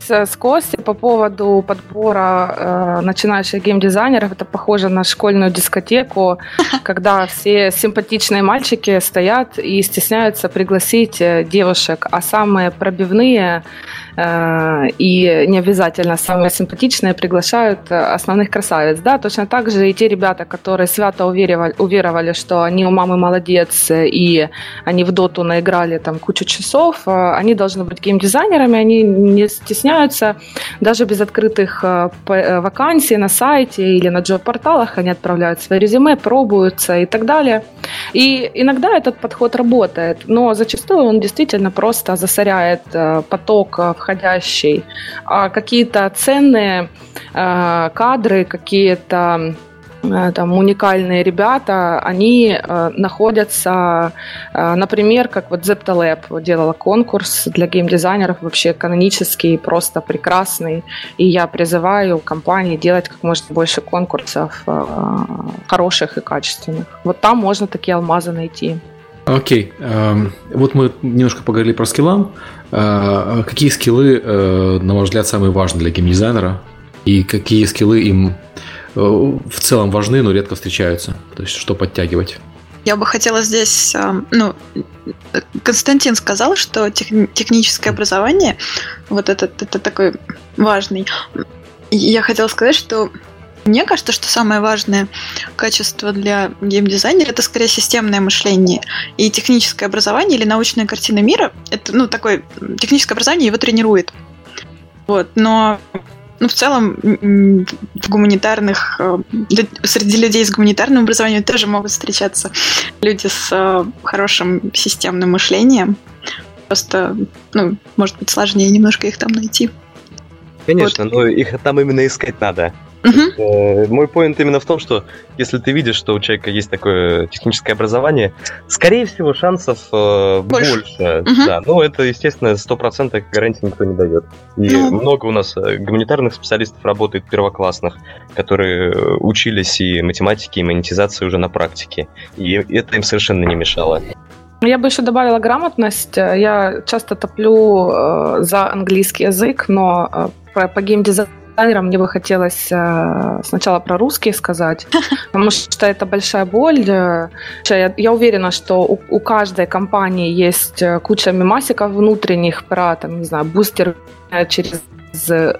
с Костей по поводу подбора э, начинающих геймдизайнеров. Это похоже на школьную дискотеку, когда все симпатичные мальчики стоят и стесняются пригласить э, девушек, а самые пробивные Э, и не обязательно самые симпатичные приглашают э, основных красавиц. Да? Точно так же и те ребята, которые свято уверовали, уверовали что они у мамы молодец, и они в доту наиграли там кучу часов, э, они должны быть геймдизайнерами, они не стесняются, даже без открытых вакансий на сайте или на джоб-порталах, они отправляют свои резюме, пробуются и так далее. И иногда этот подход работает, но зачастую он действительно просто засоряет поток входящий, а какие-то ценные э, кадры, какие-то э, там уникальные ребята, они э, находятся, э, например, как вот Zeptalab делала конкурс для геймдизайнеров, вообще канонический, просто прекрасный, и я призываю компании делать как можно больше конкурсов э, хороших и качественных. Вот там можно такие алмазы найти. Окей, эм, вот мы немножко поговорили про скиллам. Э, какие скиллы, э, на ваш взгляд, самые важные для геймдизайнера? И какие скиллы им э, в целом важны, но редко встречаются? То есть, что подтягивать? Я бы хотела здесь, ну, Константин сказал, что техническое образование, вот этот, это такой важный. Я хотела сказать, что мне кажется, что самое важное качество для геймдизайнера это скорее системное мышление. И техническое образование или научная картина мира это ну, такое техническое образование его тренирует. Вот, но ну, в целом в гуманитарных э, среди людей с гуманитарным образованием тоже могут встречаться люди с э, хорошим системным мышлением. Просто, ну, может быть, сложнее немножко их там найти. Конечно, вот. но их там именно искать надо. Угу. Мой поинт именно в том, что если ты видишь, что у человека есть такое техническое образование, скорее всего, шансов э, больше. больше угу. Да, ну это, естественно, стопроцентных гарантий никто не дает. И ну. много у нас э, гуманитарных специалистов работает первоклассных, которые учились и математике, и монетизации уже на практике. И это им совершенно не мешало. Я бы еще добавила грамотность. Я часто топлю за английский язык, но по геймдизайну дизайнером мне бы хотелось э, сначала про русский сказать, потому что это большая боль. Я, я уверена, что у, у каждой компании есть э, куча мемасиков внутренних про, там, не знаю, бустер через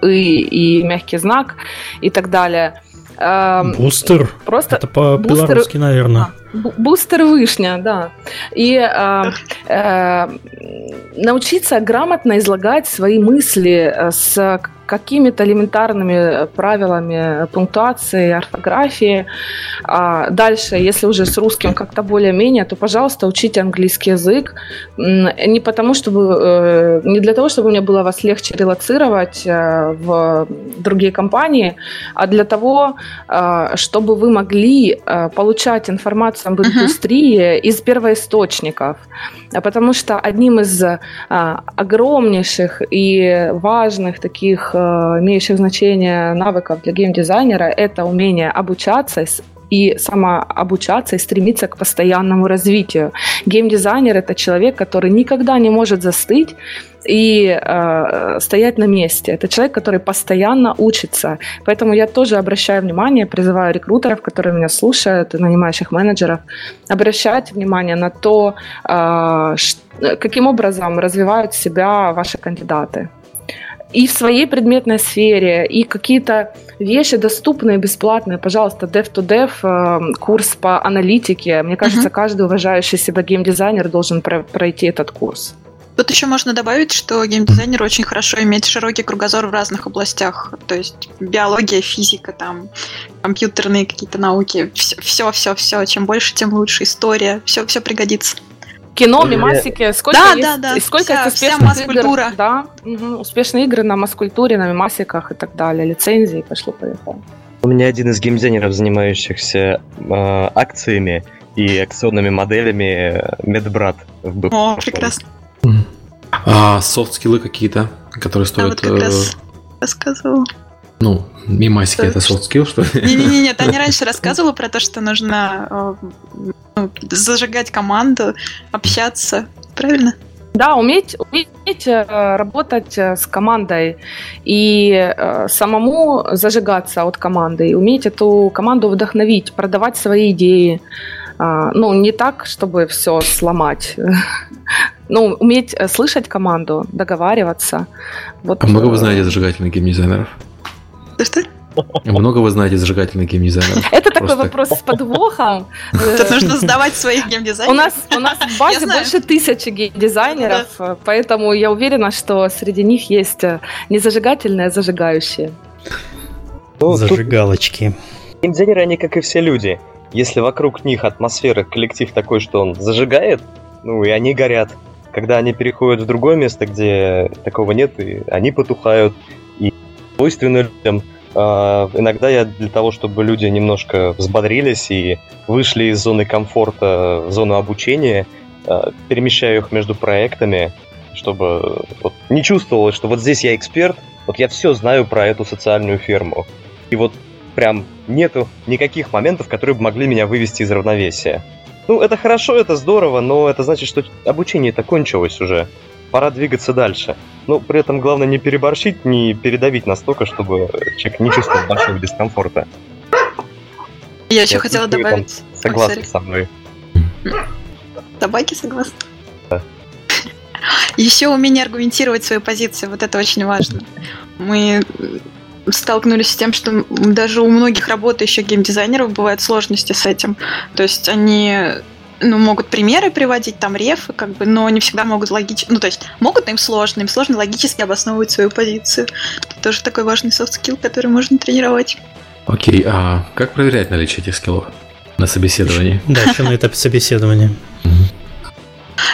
«и» и мягкий знак и так далее. Эм, бустер? Просто это по-белорусски, наверное. Бустер вышня, да. И э, э, научиться грамотно излагать свои мысли э, с какими-то элементарными правилами пунктуации, орфографии. А дальше, если уже с русским как-то более-менее, то, пожалуйста, учите английский язык. Не потому, чтобы, э, не для того, чтобы мне было вас легче релацировать э, в другие компании, а для того, э, чтобы вы могли получать информацию об индустрии uh-huh. из первоисточников. Потому что одним из огромнейших и важных таких Э, имеющих значение навыков для геймдизайнера – это умение обучаться и самообучаться и стремиться к постоянному развитию. Геймдизайнер – это человек, который никогда не может застыть и э, стоять на месте. Это человек, который постоянно учится. Поэтому я тоже обращаю внимание, призываю рекрутеров, которые меня слушают, и нанимающих менеджеров, обращать внимание на то, э, каким образом развивают себя ваши кандидаты и в своей предметной сфере, и какие-то вещи доступные, бесплатные. Пожалуйста, Dev to Dev, э, курс по аналитике. Мне кажется, uh-huh. каждый уважающий себя геймдизайнер должен пройти этот курс. Тут еще можно добавить, что геймдизайнер очень хорошо иметь широкий кругозор в разных областях. То есть биология, физика, там, компьютерные какие-то науки. Все, все, все. Чем больше, тем лучше. История. Все, все пригодится кино, мемасики. Сколько да, есть, да, да. Сколько вся, есть успешных вся игр, да, угу, успешные игры на маскультуре, на мемасиках и так далее, лицензии, пошло-поехало. У меня один из геймдизайнеров, занимающихся э, акциями и акционными моделями, медбрат в БП. О, прекрасно. А софт-скиллы какие-то, которые стоят... А вот как раз рассказывал. Ну, мимасики это soft skill, что ли? Не-не-не, нет, они раньше рассказывала про то, что нужно э, ну, зажигать команду, общаться, правильно? Да, уметь, уметь э, работать э, с командой и э, самому зажигаться от команды, и уметь эту команду вдохновить, продавать свои идеи. А, ну, не так, чтобы все сломать. Ну, уметь слышать команду, договариваться. Вот. А много вы знаете зажигательных геймдизайнеров? Что? Много вы знаете зажигательных геймдизайнеров? Это такой вопрос с подвохом. Тут нужно сдавать своих геймдизайнеров. У нас, у нас в базе больше тысячи геймдизайнеров, поэтому я уверена, что среди них есть э, не зажигательные, а зажигающие. Зажигалочки. Геймдизайнеры, они как и все люди. Если вокруг них атмосфера, коллектив такой, что он зажигает, ну и они горят. Когда они переходят в другое место, где такого нет, и они потухают, свойственно людям а, иногда я для того, чтобы люди немножко взбодрились и вышли из зоны комфорта в зону обучения, а, перемещаю их между проектами, чтобы вот, не чувствовалось, что вот здесь я эксперт, вот я все знаю про эту социальную ферму. И вот прям нету никаких моментов, которые бы могли меня вывести из равновесия. Ну, это хорошо, это здорово, но это значит, что обучение-то кончилось уже. Пора двигаться дальше. Но при этом главное не переборщить, не передавить настолько, чтобы человек не чувствовал большого дискомфорта. Я еще хотела добавить... Согласна со мной. Собаки согласны? Да. Еще умение аргументировать свою позицию, вот это очень важно. Мы столкнулись с тем, что даже у многих работающих геймдизайнеров бывают сложности с этим. То есть они ну, могут примеры приводить, там рефы, как бы, но не всегда могут логически, ну, то есть могут, но им сложно, им сложно логически обосновывать свою позицию. Это тоже такой важный soft-скилл, который можно тренировать. Окей, а как проверять наличие этих скиллов на собеседовании? Да, еще на этапе собеседования.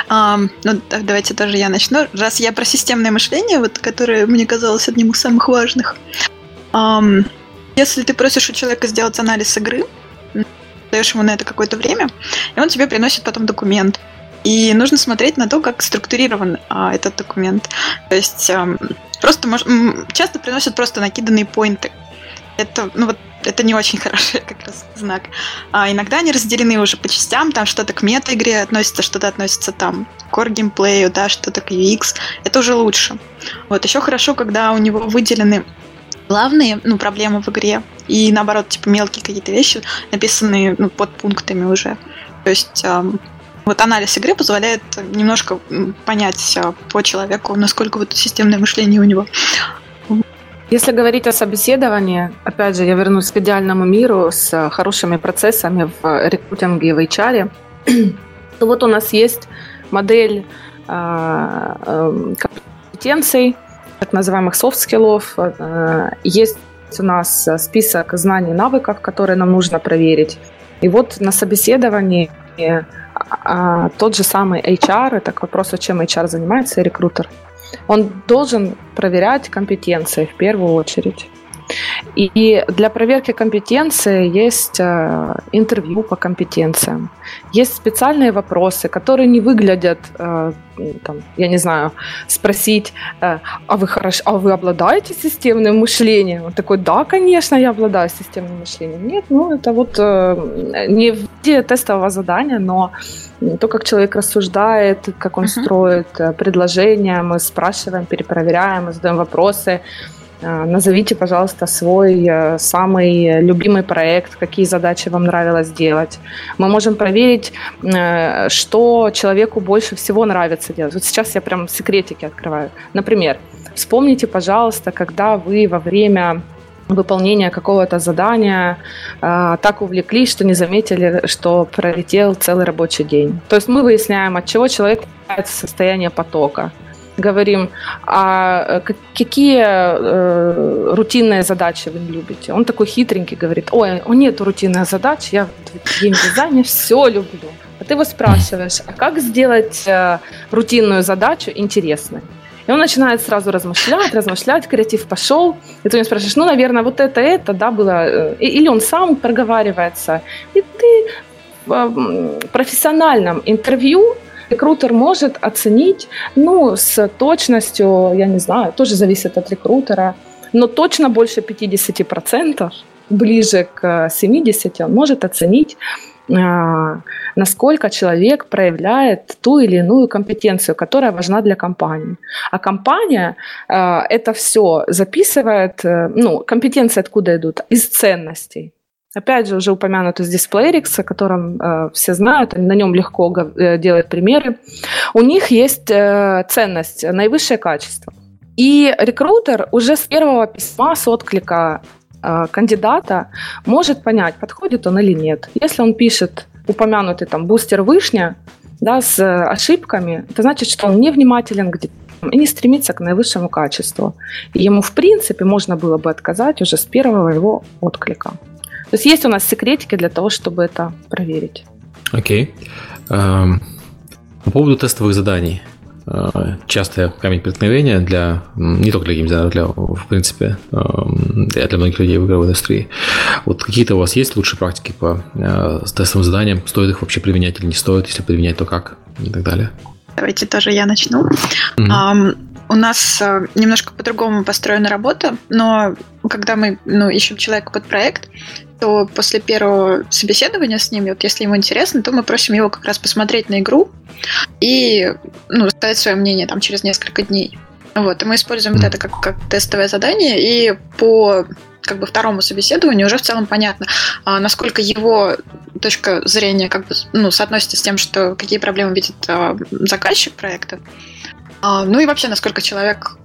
Эм, ну, давайте тоже я начну. Раз я про системное мышление, вот, которое мне казалось одним из самых важных. Эм, если ты просишь у человека сделать анализ игры, даешь ему на это какое-то время, и он тебе приносит потом документ. И нужно смотреть на то, как структурирован а, этот документ. То есть а, просто мож, часто приносят просто накиданные поинты. Это, ну вот, это не очень хороший как раз знак. А иногда они разделены уже по частям, там что-то к мета-игре относится, что-то относится там к core геймплею, да, что-то к UX. Это уже лучше. Вот, еще хорошо, когда у него выделены главные ну, проблемы в игре, и наоборот, типа мелкие какие-то вещи, написанные ну, под пунктами уже. То есть вот анализ игры позволяет немножко понять э, по человеку, насколько вот системное мышление у него. Если говорить о собеседовании, опять же, я вернусь к идеальному миру с хорошими процессами в рекрутинге и в HR, то вот у нас есть модель э, компетенций, так называемых софт-скиллов. Э, есть у нас список знаний и навыков, которые нам нужно проверить. И вот на собеседовании а, а, тот же самый HR, это к вопросу, чем HR занимается, рекрутер, он должен проверять компетенции в первую очередь. И для проверки компетенции есть э, интервью по компетенциям. Есть специальные вопросы, которые не выглядят, э, там, я не знаю, спросить, э, а вы хорошо, а вы обладаете системным мышлением? Он такой, да, конечно, я обладаю системным мышлением. Нет, ну это вот не в виде тестового задания, но то, как человек рассуждает, как он uh-huh. строит предложения, мы спрашиваем, перепроверяем, мы задаем вопросы. Назовите, пожалуйста, свой э, самый любимый проект, какие задачи вам нравилось делать. Мы можем проверить, э, что человеку больше всего нравится делать. Вот сейчас я прям секретики открываю. Например, вспомните, пожалуйста, когда вы во время выполнения какого-то задания э, так увлеклись, что не заметили, что пролетел целый рабочий день. То есть мы выясняем, от чего человек состояние потока говорим, а э, какие э, рутинные задачи вы не любите? Он такой хитренький говорит, ой, у нет рутинных задач, я в геймдизайне все люблю. А ты его спрашиваешь, а как сделать э, рутинную задачу интересной? И он начинает сразу размышлять, размышлять, креатив пошел. И ты меня спрашиваешь, ну, наверное, вот это, это, да, было... Э, или он сам проговаривается. И ты в профессиональном интервью Рекрутер может оценить, ну, с точностью, я не знаю, тоже зависит от рекрутера, но точно больше 50%, ближе к 70% он может оценить а, насколько человек проявляет ту или иную компетенцию, которая важна для компании. А компания а, это все записывает, э, ну, компетенции откуда идут? Из ценностей. Опять же, уже упомянутый здесь Playrix, о котором э, все знают, на нем легко э, делать примеры. У них есть э, ценность, наивысшее качество. И рекрутер уже с первого письма, с отклика э, кандидата может понять, подходит он или нет. Если он пишет упомянутый там бустер вышня да, с ошибками, это значит, что он невнимателен к и не стремится к наивысшему качеству. И ему, в принципе, можно было бы отказать уже с первого его отклика. То есть есть у нас секретики для того, чтобы это проверить. Окей. Okay. Um, эм, по поводу тестовых заданий. Uh, частое камень преткновения для не только для геймдизайнеров, для, в принципе, um, для многих людей в игровой индустрии. Вот какие-то у вас есть лучшие практики по uh, тестовым заданиям? Стоит их вообще применять или не стоит? Если применять, то как? И так далее. Давайте тоже я начну. Mm-hmm. Um, у нас э, немножко по-другому построена работа, но когда мы ну, ищем человека под проект, то после первого собеседования с ними, вот если ему интересно, то мы просим его как раз посмотреть на игру и ну, сказать свое мнение там через несколько дней. Вот, и мы используем вот это как, как тестовое задание, и по как бы второму собеседованию уже в целом понятно, а, насколько его точка зрения как бы ну, соотносится с тем, что какие проблемы видит а, заказчик проекта. А, ну и вообще, насколько человек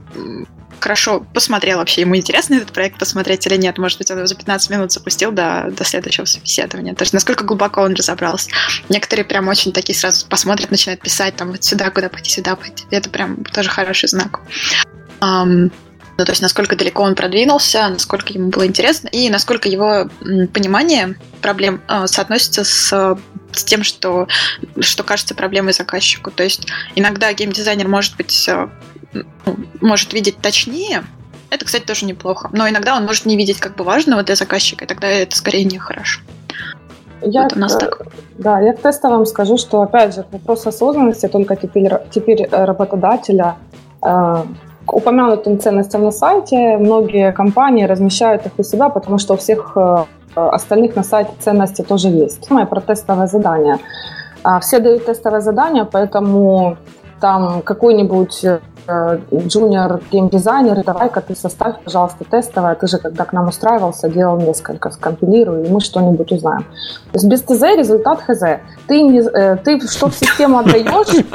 хорошо посмотрел вообще, ему интересно этот проект посмотреть или нет. Может быть, он его за 15 минут запустил до, до следующего собеседования. То есть, насколько глубоко он разобрался. Некоторые прям очень такие сразу посмотрят, начинают писать там вот сюда, куда пойти, сюда пойти. Это прям тоже хороший знак. Um, ну, то есть, насколько далеко он продвинулся, насколько ему было интересно, и насколько его понимание проблем э, соотносится с, с тем, что, что кажется проблемой заказчику. То есть, иногда геймдизайнер может быть ну, может видеть точнее, это, кстати, тоже неплохо. Но иногда он может не видеть как бы важного для заказчика, и тогда это скорее нехорошо. Я вот у нас так. Да, я к тестовым скажу, что, опять же, вопрос осознанности только теперь, теперь работодателя э, к упомянутым ценностям на сайте многие компании размещают их у себя, потому что у всех э, остальных на сайте ценности тоже есть. Самое про тестовое задание. А, все дают тестовое задание, поэтому там какой-нибудь джуниор геймдизайнер, давай-ка ты составь, пожалуйста, тестовое. Ты же, когда к нам устраивался, делал несколько, скомпилируй, и мы что-нибудь узнаем. То есть без ТЗ результат ХЗ. Ты, не, э, ты что в систему отдаешь,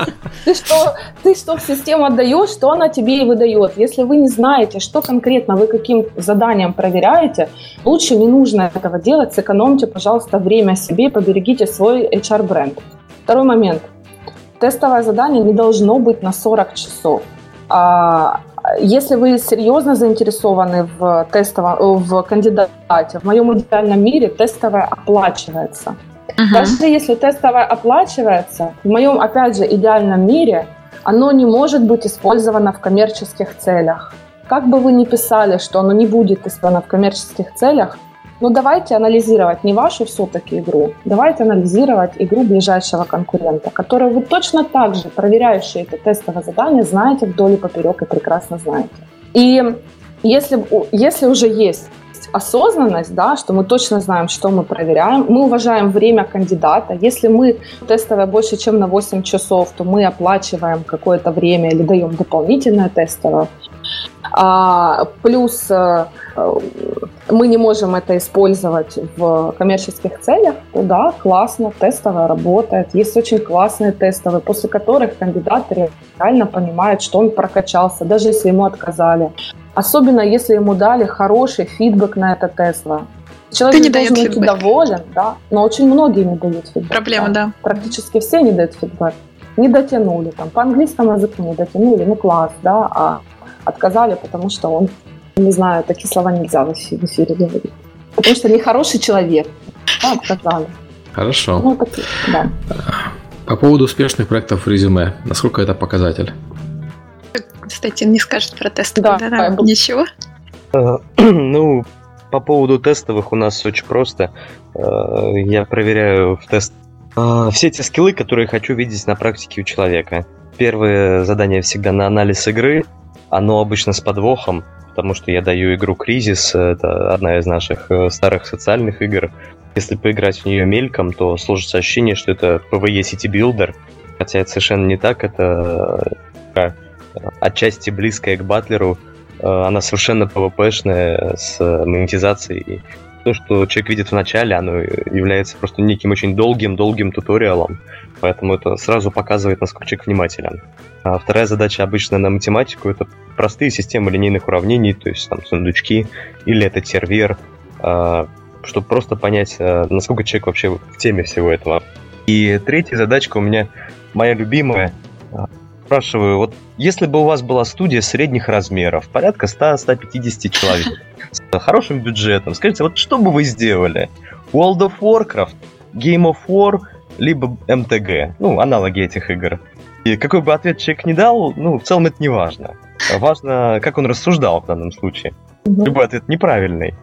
ты что, ты что в систему отдаешь, что она тебе и выдает. Если вы не знаете, что конкретно вы каким заданием проверяете, лучше не нужно этого делать, сэкономьте, пожалуйста, время себе, поберегите свой HR-бренд. Второй момент. Тестовое задание не должно быть на 40 часов. А, если вы серьезно заинтересованы в тестовом, в кандидате, в моем идеальном мире тестовое оплачивается. Uh-huh. Даже если тестовое оплачивается, в моем, опять же, идеальном мире, оно не может быть использовано в коммерческих целях. Как бы вы ни писали, что оно не будет использовано в коммерческих целях, но давайте анализировать не вашу все-таки игру, давайте анализировать игру ближайшего конкурента, которую вы точно так же, проверяющие это тестовое задание, знаете вдоль и поперек и прекрасно знаете. И если, если уже есть осознанность, да, что мы точно знаем, что мы проверяем, мы уважаем время кандидата. Если мы тестовое больше, чем на 8 часов, то мы оплачиваем какое-то время или даем дополнительное тестовое. А, плюс э, мы не можем это использовать в коммерческих целях, то да, классно, тестовая работает. Есть очень классные тестовые, после которых кандидат реально понимает, что он прокачался, даже если ему отказали. Особенно если ему дали хороший фидбэк на это тестово. Человек не должен быть доволен, да, но очень многие не дают фидбэк. Проблема, да. да. Практически все не дают фидбэк. Не дотянули, там, по английскому языку не дотянули, ну класс, да, а отказали, потому что он, не знаю, такие слова нельзя в эфире говорить. Потому что нехороший человек. Да, отказали. Хорошо. Ну, так, да. По поводу успешных проектов в резюме, насколько это показатель? Кстати, не скажет про тесты. Да, да, да. ничего. Э, ну, по поводу тестовых у нас очень просто. Э, я проверяю в тест э, все те скиллы, которые хочу видеть на практике у человека. Первое задание всегда на анализ игры. Оно обычно с подвохом, потому что я даю игру «Кризис». Это одна из наших старых социальных игр. если поиграть в нее мельком, то сложится ощущение, что это PvE City Builder, хотя это совершенно не так, это э, отчасти близкая к батлеру, э, она совершенно PvP-шная с монетизацией. То, что человек видит в начале, оно является просто неким очень долгим-долгим туториалом, поэтому это сразу показывает, насколько человек внимателен. А вторая задача обычно на математику — это простые системы линейных уравнений, то есть там сундучки, или это сервер, а, чтобы просто понять, а, насколько человек вообще в теме всего этого. И третья задачка у меня, моя любимая, спрашиваю, вот если бы у вас была студия средних размеров, порядка 100-150 человек, с хорошим бюджетом, скажите, вот что бы вы сделали? World of Warcraft, Game of War, либо MTG, ну, аналоги этих игр. И какой бы ответ человек не дал, ну, в целом это не важно. Важно, как он рассуждал в данном случае. Любой ответ неправильный.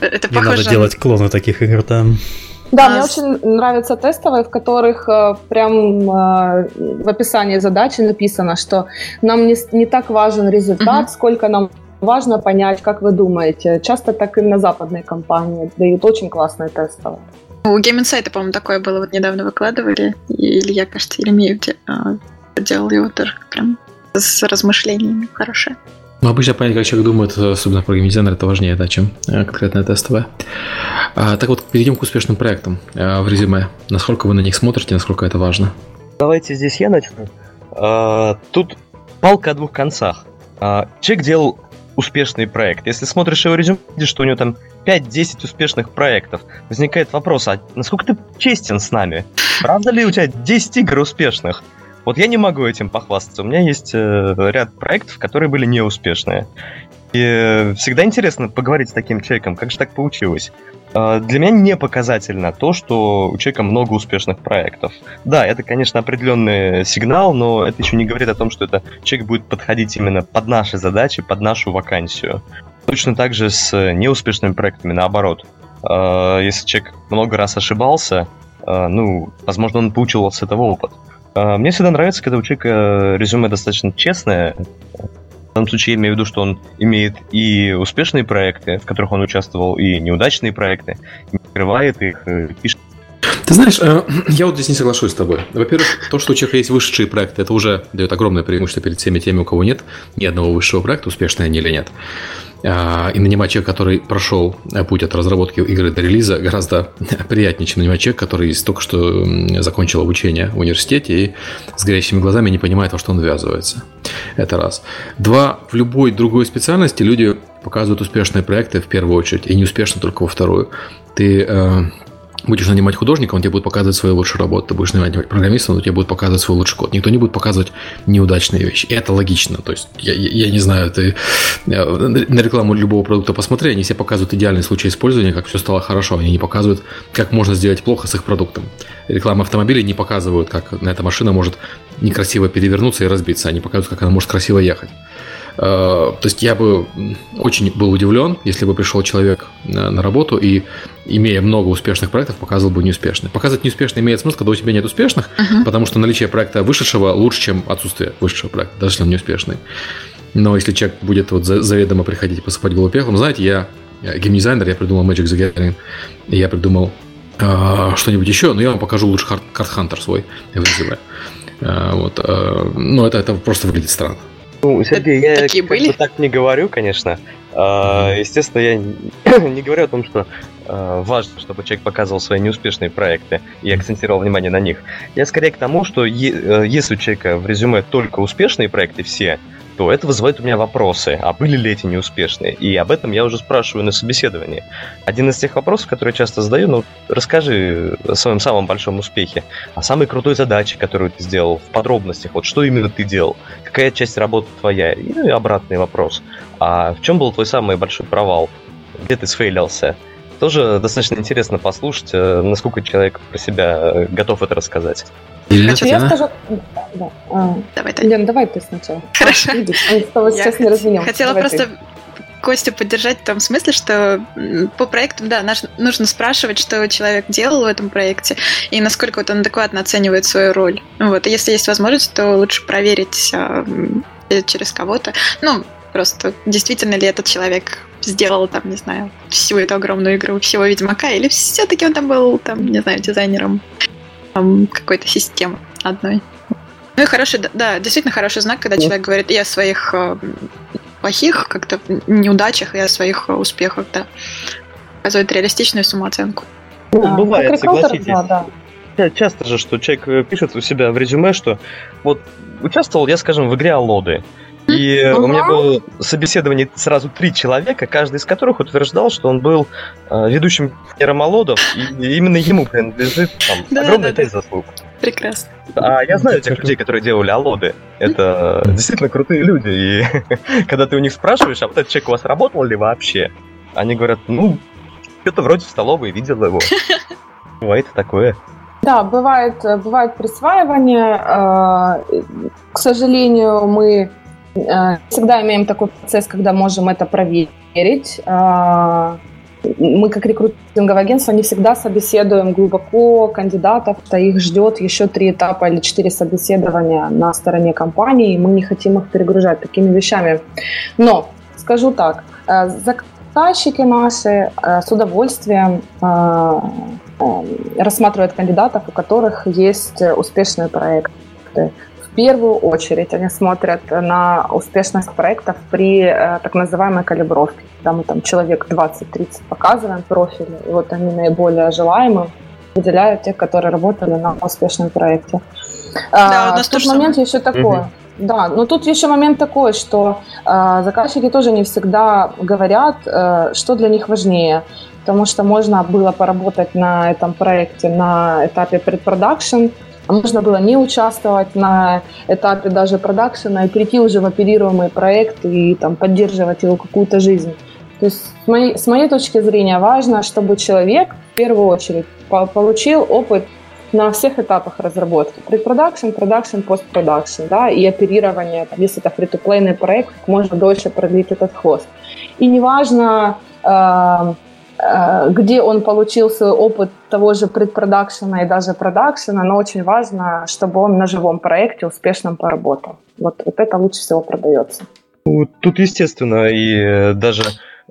Это Не надо делать клоны таких игр, там. Да, а... мне очень нравятся тестовые, в которых э, прям э, в описании задачи написано, что нам не, не так важен результат, сколько нам важно понять, как вы думаете. Часто так и на западной компании дают очень классные тестовые. У Game Insight, по-моему, такое было, вот недавно выкладывали, или я, кажется, Еремеев делал его тоже прям с размышлениями хорошее. Ну, обычно понять, как человек думает, особенно про геймдизайнер, это важнее, да, чем э, конкретное тестовое. А, так вот, перейдем к успешным проектам а, в резюме. Насколько вы на них смотрите, насколько это важно? Давайте здесь я начну. А, тут палка о двух концах. А, человек делал успешный проект. Если смотришь его резюме, видишь, что у него там 5-10 успешных проектов. Возникает вопрос, а насколько ты честен с нами? Правда ли у тебя 10 игр успешных? Вот я не могу этим похвастаться. У меня есть э, ряд проектов, которые были неуспешные. И э, всегда интересно поговорить с таким человеком, как же так получилось. Э, для меня не показательно то, что у человека много успешных проектов. Да, это, конечно, определенный сигнал, но это еще не говорит о том, что это человек будет подходить именно под наши задачи, под нашу вакансию. Точно так же с неуспешными проектами, наоборот. Э, если человек много раз ошибался, ну, возможно, он получил с этого опыт. А, мне всегда нравится, когда у человека резюме достаточно честное. В данном случае я имею в виду, что он имеет и успешные проекты, в которых он участвовал, и неудачные проекты, не скрывает их, э, пишет ты знаешь, э, я вот здесь не соглашусь с тобой. Во-первых, то, что у человека есть высшие проекты, это уже дает огромное преимущество перед всеми теми, у кого нет ни одного высшего проекта, успешные они или нет. А, и нанимать человека, который прошел путь от разработки игры до релиза, гораздо приятнее, чем нанимать человека, который только что закончил обучение в университете и с горящими глазами не понимает, во что он ввязывается. Это раз. Два, в любой другой специальности люди показывают успешные проекты в первую очередь, и неуспешно только во вторую. Ты э, будешь нанимать художника, он тебе будет показывать свою лучшую работу. Ты будешь нанимать программиста, он тебе будет показывать свой лучший код. Никто не будет показывать неудачные вещи. И это логично. То есть, я, я, я не знаю, ты э, на рекламу любого продукта посмотри, они все показывают идеальный случай использования, как все стало хорошо. Они не показывают, как можно сделать плохо с их продуктом. Реклама автомобилей не показывают, как на эта машина может некрасиво перевернуться и разбиться. Они показывают, как она может красиво ехать. Э, то есть я бы очень был удивлен, если бы пришел человек на работу и, имея много успешных проектов, показывал бы неуспешные. Показывать неуспешные имеет смысл, когда у тебя нет успешных, uh-huh. потому что наличие проекта вышедшего лучше, чем отсутствие вышедшего проекта, даже если он неуспешный. Но если человек будет вот заведомо приходить и посыпать голову пеплом, знаете, я, геймдизайнер, я придумал Magic the Gathering, я придумал э, что-нибудь еще, но я вам покажу лучше Hunter свой в Э, вот, э, но это, это просто выглядит странно. Ну, Сергей, я такие как были? бы так не говорю, конечно. А, естественно, я не говорю о том, что а, важно, чтобы человек показывал свои неуспешные проекты и акцентировал внимание на них. Я скорее к тому, что э, если у человека в резюме только успешные проекты все, то это вызывает у меня вопросы, а были ли эти неуспешные? И об этом я уже спрашиваю на собеседовании. Один из тех вопросов, которые я часто задаю, ну, расскажи о своем самом большом успехе, о самой крутой задаче, которую ты сделал, в подробностях, вот что именно ты делал, какая часть работы твоя, и, ну, и обратный вопрос. А в чем был твой самый большой провал? Где ты сфейлился? Тоже достаточно интересно послушать, э, насколько человек про себя э, готов это рассказать. Или а я скажу... Да, А, давай, ты. Лен, давай ты сначала. Хорошо. А, видишь, мы сейчас не разведемся. Хотела давай просто ты. Костю поддержать в том смысле, что по проектам, да, наш, нужно спрашивать, что человек делал в этом проекте и насколько вот он адекватно оценивает свою роль. Вот, и если есть возможность, то лучше проверить э, через кого-то. Ну, просто, действительно ли этот человек сделал там, не знаю, всю эту огромную игру, всего Ведьмака, или все-таки он там был, там, не знаю, дизайнером там, какой-то системы одной. Ну и хороший, да, действительно хороший знак, когда человек говорит, я о своих э, плохих как-то неудачах и о своих успехах, да. Показывает реалистичную самооценку. Ну, да, бывает, согласитесь. Да, да. Часто же, что человек э, пишет у себя в резюме, что вот участвовал я, скажем, в игре Алоды. И у меня было собеседование сразу три человека, каждый из которых утверждал, что он был э, ведущим тренером Алодов, и именно ему принадлежит там, да, огромная да, часть да. заслуг. Прекрасно. А я знаю тех людей, которые делали Алоды. Это действительно крутые люди. И когда ты у них спрашиваешь, а вот этот человек у вас работал ли вообще? Они говорят, ну, что-то вроде в столовой видел его. Бывает такое. Да, бывает, бывает присваивание. Э, к сожалению, мы Э, всегда имеем такой процесс, когда можем это проверить. Э, мы, как рекрутинговое агентство, не всегда собеседуем глубоко кандидатов, что их ждет еще три этапа или четыре собеседования на стороне компании, и мы не хотим их перегружать такими вещами. Но, скажу так, э, заказчики наши с удовольствием рассматривают кандидатов, у которых есть успешные проекты первую очередь они смотрят на успешность проектов при э, так называемой калибровке. Когда мы там человек 20-30 показываем профили, и вот они наиболее желаемые выделяют тех, которые работали на успешном проекте. Да, а, тот момент самое. еще такое. Угу. Да, но тут еще момент такой, что э, заказчики тоже не всегда говорят, э, что для них важнее, потому что можно было поработать на этом проекте на этапе предпродакшн, можно было не участвовать на этапе даже продакшена и перейти уже в оперируемый проект и там, поддерживать его какую-то жизнь. То есть с моей, с моей точки зрения важно, чтобы человек в первую очередь получил опыт на всех этапах разработки. Предпродакшн, продакшн, постпродакшн, да, и оперирование, если это free-to-play ный проект, можно дольше продлить этот хвост. И неважно, Э, где он получил свой опыт того же предпродакшена и даже продакшена, но очень важно, чтобы он на живом проекте успешно поработал. Вот, вот это лучше всего продается. Ну, тут, естественно, и э, даже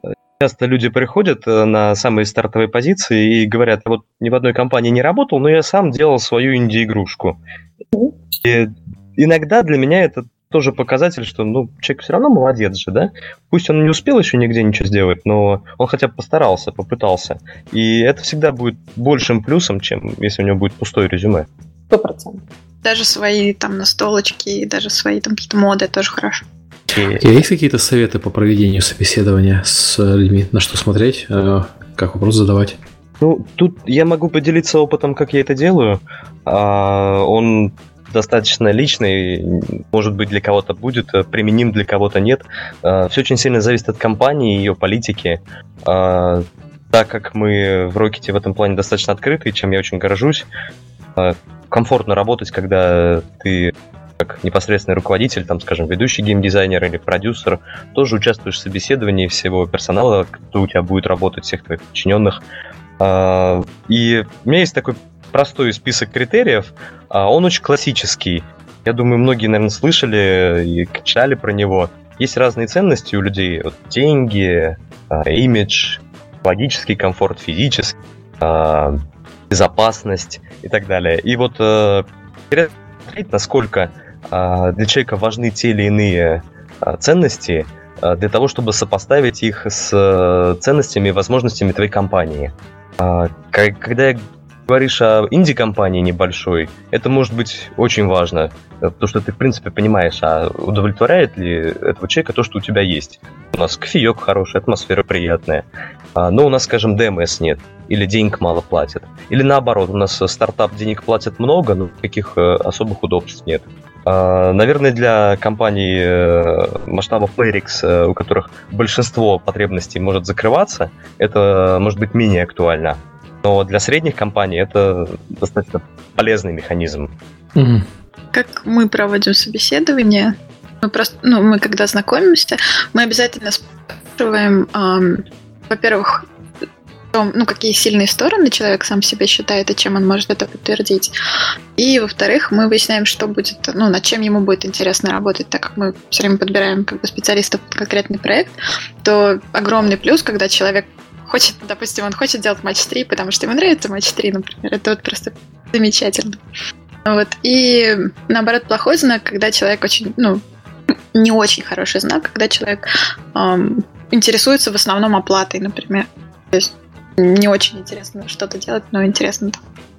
э, часто люди приходят на самые стартовые позиции и говорят, вот ни в одной компании не работал, но я сам делал свою инди-игрушку. И иногда для меня это тоже показатель, что ну, человек все равно молодец же, да? Пусть он не успел еще нигде ничего сделать, но он хотя бы постарался, попытался. И это всегда будет большим плюсом, чем если у него будет пустое резюме. Сто процентов. Даже свои там настолочки, даже свои там какие-то моды тоже хорошо. И... Есть какие-то советы по проведению собеседования с людьми? На что смотреть? Э, как вопрос задавать? Ну, тут я могу поделиться опытом, как я это делаю. А, он достаточно личный, может быть, для кого-то будет э, применим, для кого-то нет. Э, Все очень сильно зависит от компании, ее политики. Э, так как мы в Рокете в этом плане достаточно открыты, чем я очень горжусь, комфортно работать, когда ты как непосредственный руководитель, там, скажем, ведущий геймдизайнер или продюсер, тоже участвуешь в собеседовании всего персонала, кто у тебя будет работать, всех твоих подчиненных. И у меня есть такой простой список критериев, а он очень классический. Я думаю, многие, наверное, слышали и читали про него. Есть разные ценности у людей. Вот деньги, а, имидж, логический комфорт, физический, а, безопасность и так далее. И вот э, смотреть, насколько для человека важны те или иные ценности, для того, чтобы сопоставить их с э, ценностями и возможностями твоей компании. Когда я говоришь о инди-компании небольшой, это может быть очень важно, потому что ты, в принципе, понимаешь, а удовлетворяет ли этого человека то, что у тебя есть. У нас кофеек хороший, атмосфера приятная, а, но у нас, скажем, ДМС нет, или денег мало платят. Или наоборот, у нас стартап денег платят много, но каких э, особых удобств нет. А, наверное, для компаний э, масштаба Playrix, э, у которых большинство потребностей может закрываться, это может быть менее актуально. Но для средних компаний это достаточно полезный механизм. Угу. Как мы проводим собеседование? Мы просто, ну, мы когда знакомимся, мы обязательно спрашиваем, эм, во-первых, том, ну, какие сильные стороны человек сам себе считает и чем он может это подтвердить. И, во-вторых, мы выясняем, что будет, ну, над чем ему будет интересно работать, так как мы все время подбираем как бы специалистов под конкретный проект, то огромный плюс, когда человек хочет, допустим, он хочет делать матч 3, потому что ему нравится матч 3, например, это вот просто замечательно. Вот. И наоборот, плохой знак, когда человек очень, ну, не очень хороший знак, когда человек эм, интересуется в основном оплатой, например. То есть не очень интересно что-то делать, но интересно.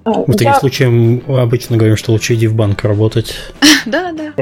В таких Я... случаях обычно говорим, что лучше иди в банк работать. Да, да.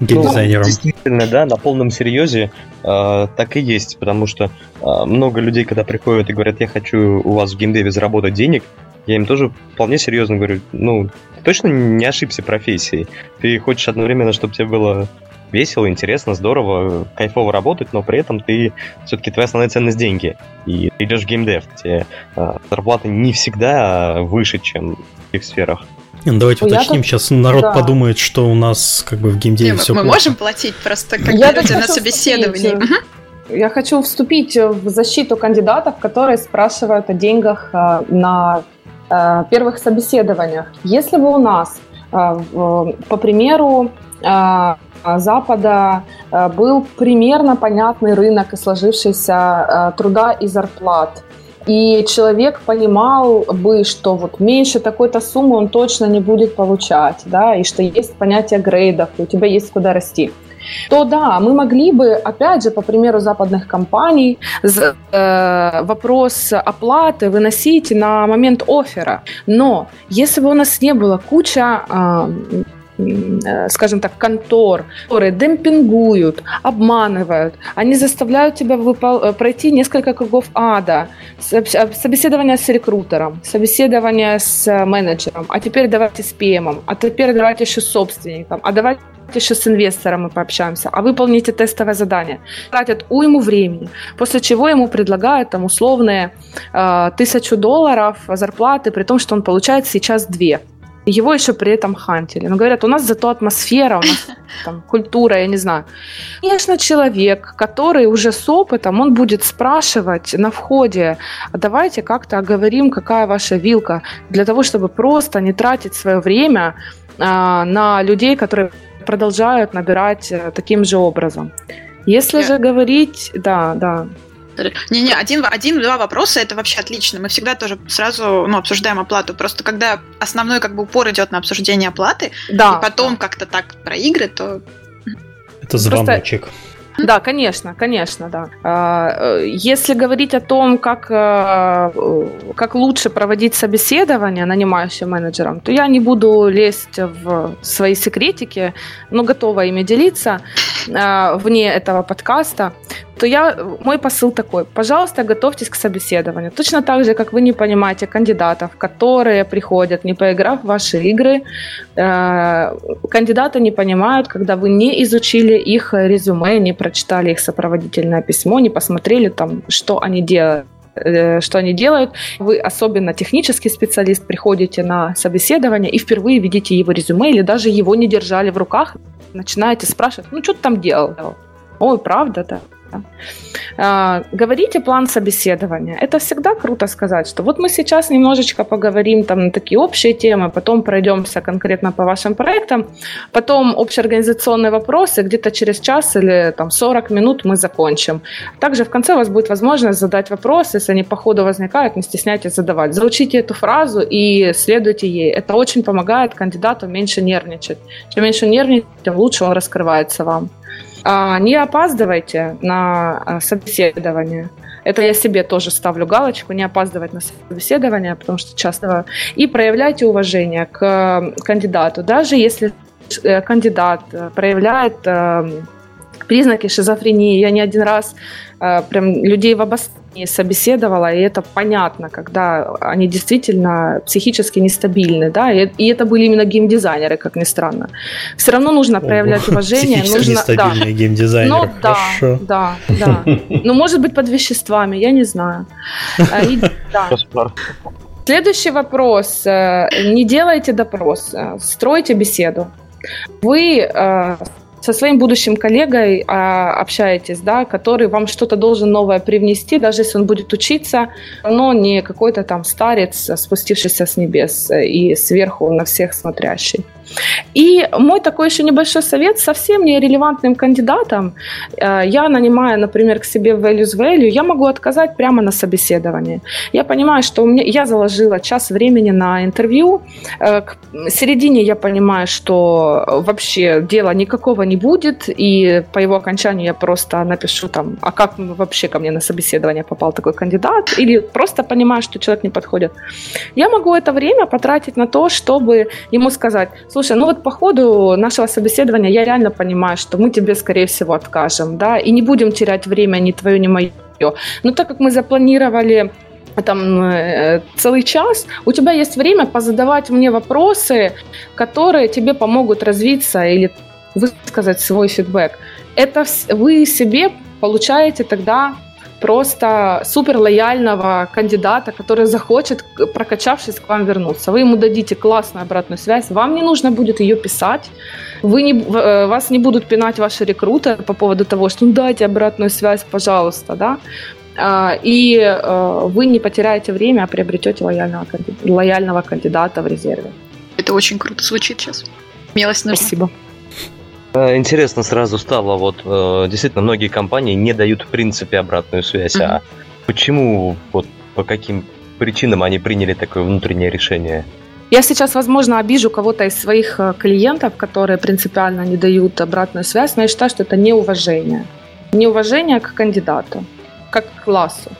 Геймдизайнером. Ну, действительно, да, на полном серьезе э, так и есть, потому что э, много людей, когда приходят и говорят, я хочу у вас в геймдеве заработать денег, я им тоже вполне серьезно говорю, ну, ты точно не ошибся профессией. Ты хочешь одновременно, чтобы тебе было весело, интересно, здорово, кайфово работать, но при этом ты все-таки твоя основная ценность деньги. И ты идешь в геймдев, где э, зарплата не всегда выше, чем в других сферах. Ну, давайте ну, уточним, тут... сейчас народ да. подумает, что у нас как бы в геймдеве все Мы плохо. можем платить просто как я люди на собеседовании. Угу. Я хочу вступить в защиту кандидатов, которые спрашивают о деньгах э, на э, первых собеседованиях. Если бы у нас, э, по примеру, Запада был примерно понятный рынок и сложившийся труда и зарплат, и человек понимал бы, что вот меньше такой-то суммы он точно не будет получать, да, и что есть понятие грейдов, и у тебя есть куда расти то да, мы могли бы, опять же, по примеру западных компаний, э, вопрос оплаты выносить на момент оффера. Но если бы у нас не было куча Э, скажем так, контор, которые демпингуют, обманывают, они заставляют тебя выпол- э, пройти несколько кругов ада, собеседование с рекрутером, собеседование с э, менеджером, а теперь давайте с PM, а теперь давайте еще с собственником, а давайте еще с инвестором мы пообщаемся, а выполните тестовое задание. Тратят уйму времени, после чего ему предлагают там условные э, тысячу долларов зарплаты, при том, что он получает сейчас две его еще при этом хантили. Но говорят, у нас зато атмосфера, у нас там культура, я не знаю. Конечно, человек, который уже с опытом, он будет спрашивать на входе, давайте как-то оговорим, какая ваша вилка, для того, чтобы просто не тратить свое время а, на людей, которые продолжают набирать а, таким же образом. Если я... же говорить, да, да. Не-не, один, один-два вопроса это вообще отлично. Мы всегда тоже сразу ну, обсуждаем оплату. Просто когда основной как бы упор идет на обсуждение оплаты, да, и потом да. как-то так про игры, то. Это звоночек. Просто... Да, конечно, конечно, да. А, э, если говорить о том, как, э, как лучше проводить собеседование нанимающим менеджером, то я не буду лезть в свои секретики, но готова ими делиться а, вне этого подкаста то я, мой посыл такой. Пожалуйста, готовьтесь к собеседованию. Точно так же, как вы не понимаете кандидатов, которые приходят, не поиграв в ваши игры. Э, кандидаты не понимают, когда вы не изучили их резюме, не прочитали их сопроводительное письмо, не посмотрели там, что они делают э, что они делают. Вы, особенно технический специалист, приходите на собеседование и впервые видите его резюме или даже его не держали в руках, начинаете спрашивать, ну что ты там делал? Ой, правда, да. А, говорите план собеседования. Это всегда круто сказать, что вот мы сейчас немножечко поговорим там на такие общие темы, потом пройдемся конкретно по вашим проектам, потом общеорганизационные вопросы, где-то через час или там 40 минут мы закончим. Также в конце у вас будет возможность задать вопросы, если они по ходу возникают, не стесняйтесь задавать. Заучите эту фразу и следуйте ей. Это очень помогает кандидату меньше нервничать. Чем меньше нервничать, тем лучше он раскрывается вам. А, не опаздывайте на а, собеседование. Это я себе тоже ставлю галочку, не опаздывать на собеседование, потому что часто... И проявляйте уважение к кандидату. Даже если э, кандидат проявляет э, признаки шизофрении. Я не один раз э, прям людей в обострении собеседовала, и это понятно, когда они действительно психически нестабильны, да, и, и это были именно геймдизайнеры, как ни странно. Все равно нужно проявлять уважение. Психически нужно, нестабильные да. геймдизайнеры, ну, Хорошо. Да, да, да. Ну, может быть, под веществами, я не знаю. А, и, да. Следующий вопрос. Э, не делайте допрос, э, стройте беседу. Вы э, со своим будущим коллегой а, общаетесь, да, который вам что-то должен новое привнести, даже если он будет учиться, но не какой-то там старец, спустившийся с небес и сверху на всех смотрящий. И мой такой еще небольшой совет совсем не релевантным кандидатам. Э, я нанимаю, например, к себе values value, я могу отказать прямо на собеседовании. Я понимаю, что у меня, я заложила час времени на интервью. Э, к середине я понимаю, что вообще дела никакого не будет, и по его окончанию я просто напишу там, а как вообще ко мне на собеседование попал такой кандидат, или просто понимаю, что человек не подходит. Я могу это время потратить на то, чтобы ему сказать, Слушай, ну вот по ходу нашего собеседования я реально понимаю, что мы тебе, скорее всего, откажем, да, и не будем терять время ни твое, ни мое. Но так как мы запланировали там э, целый час, у тебя есть время позадавать мне вопросы, которые тебе помогут развиться или высказать свой фидбэк. Это вы себе получаете тогда просто супер лояльного кандидата, который захочет, прокачавшись, к вам вернуться. Вы ему дадите классную обратную связь, вам не нужно будет ее писать, вы не, э, вас не будут пинать ваши рекрутеры по поводу того, что ну дайте обратную связь, пожалуйста, да, а, и э, вы не потеряете время, а приобретете лояльного, лояльного кандидата в резерве. Это очень круто звучит сейчас. Смелость нужна. Спасибо. Э, интересно сразу стало, вот э, действительно многие компании не дают в принципе обратную связь. Mm-hmm. А почему, вот по каким причинам они приняли такое внутреннее решение? Я сейчас, возможно, обижу кого-то из своих э, клиентов, которые принципиально не дают обратную связь, но я считаю, что это неуважение. Неуважение к кандидату, как к классу.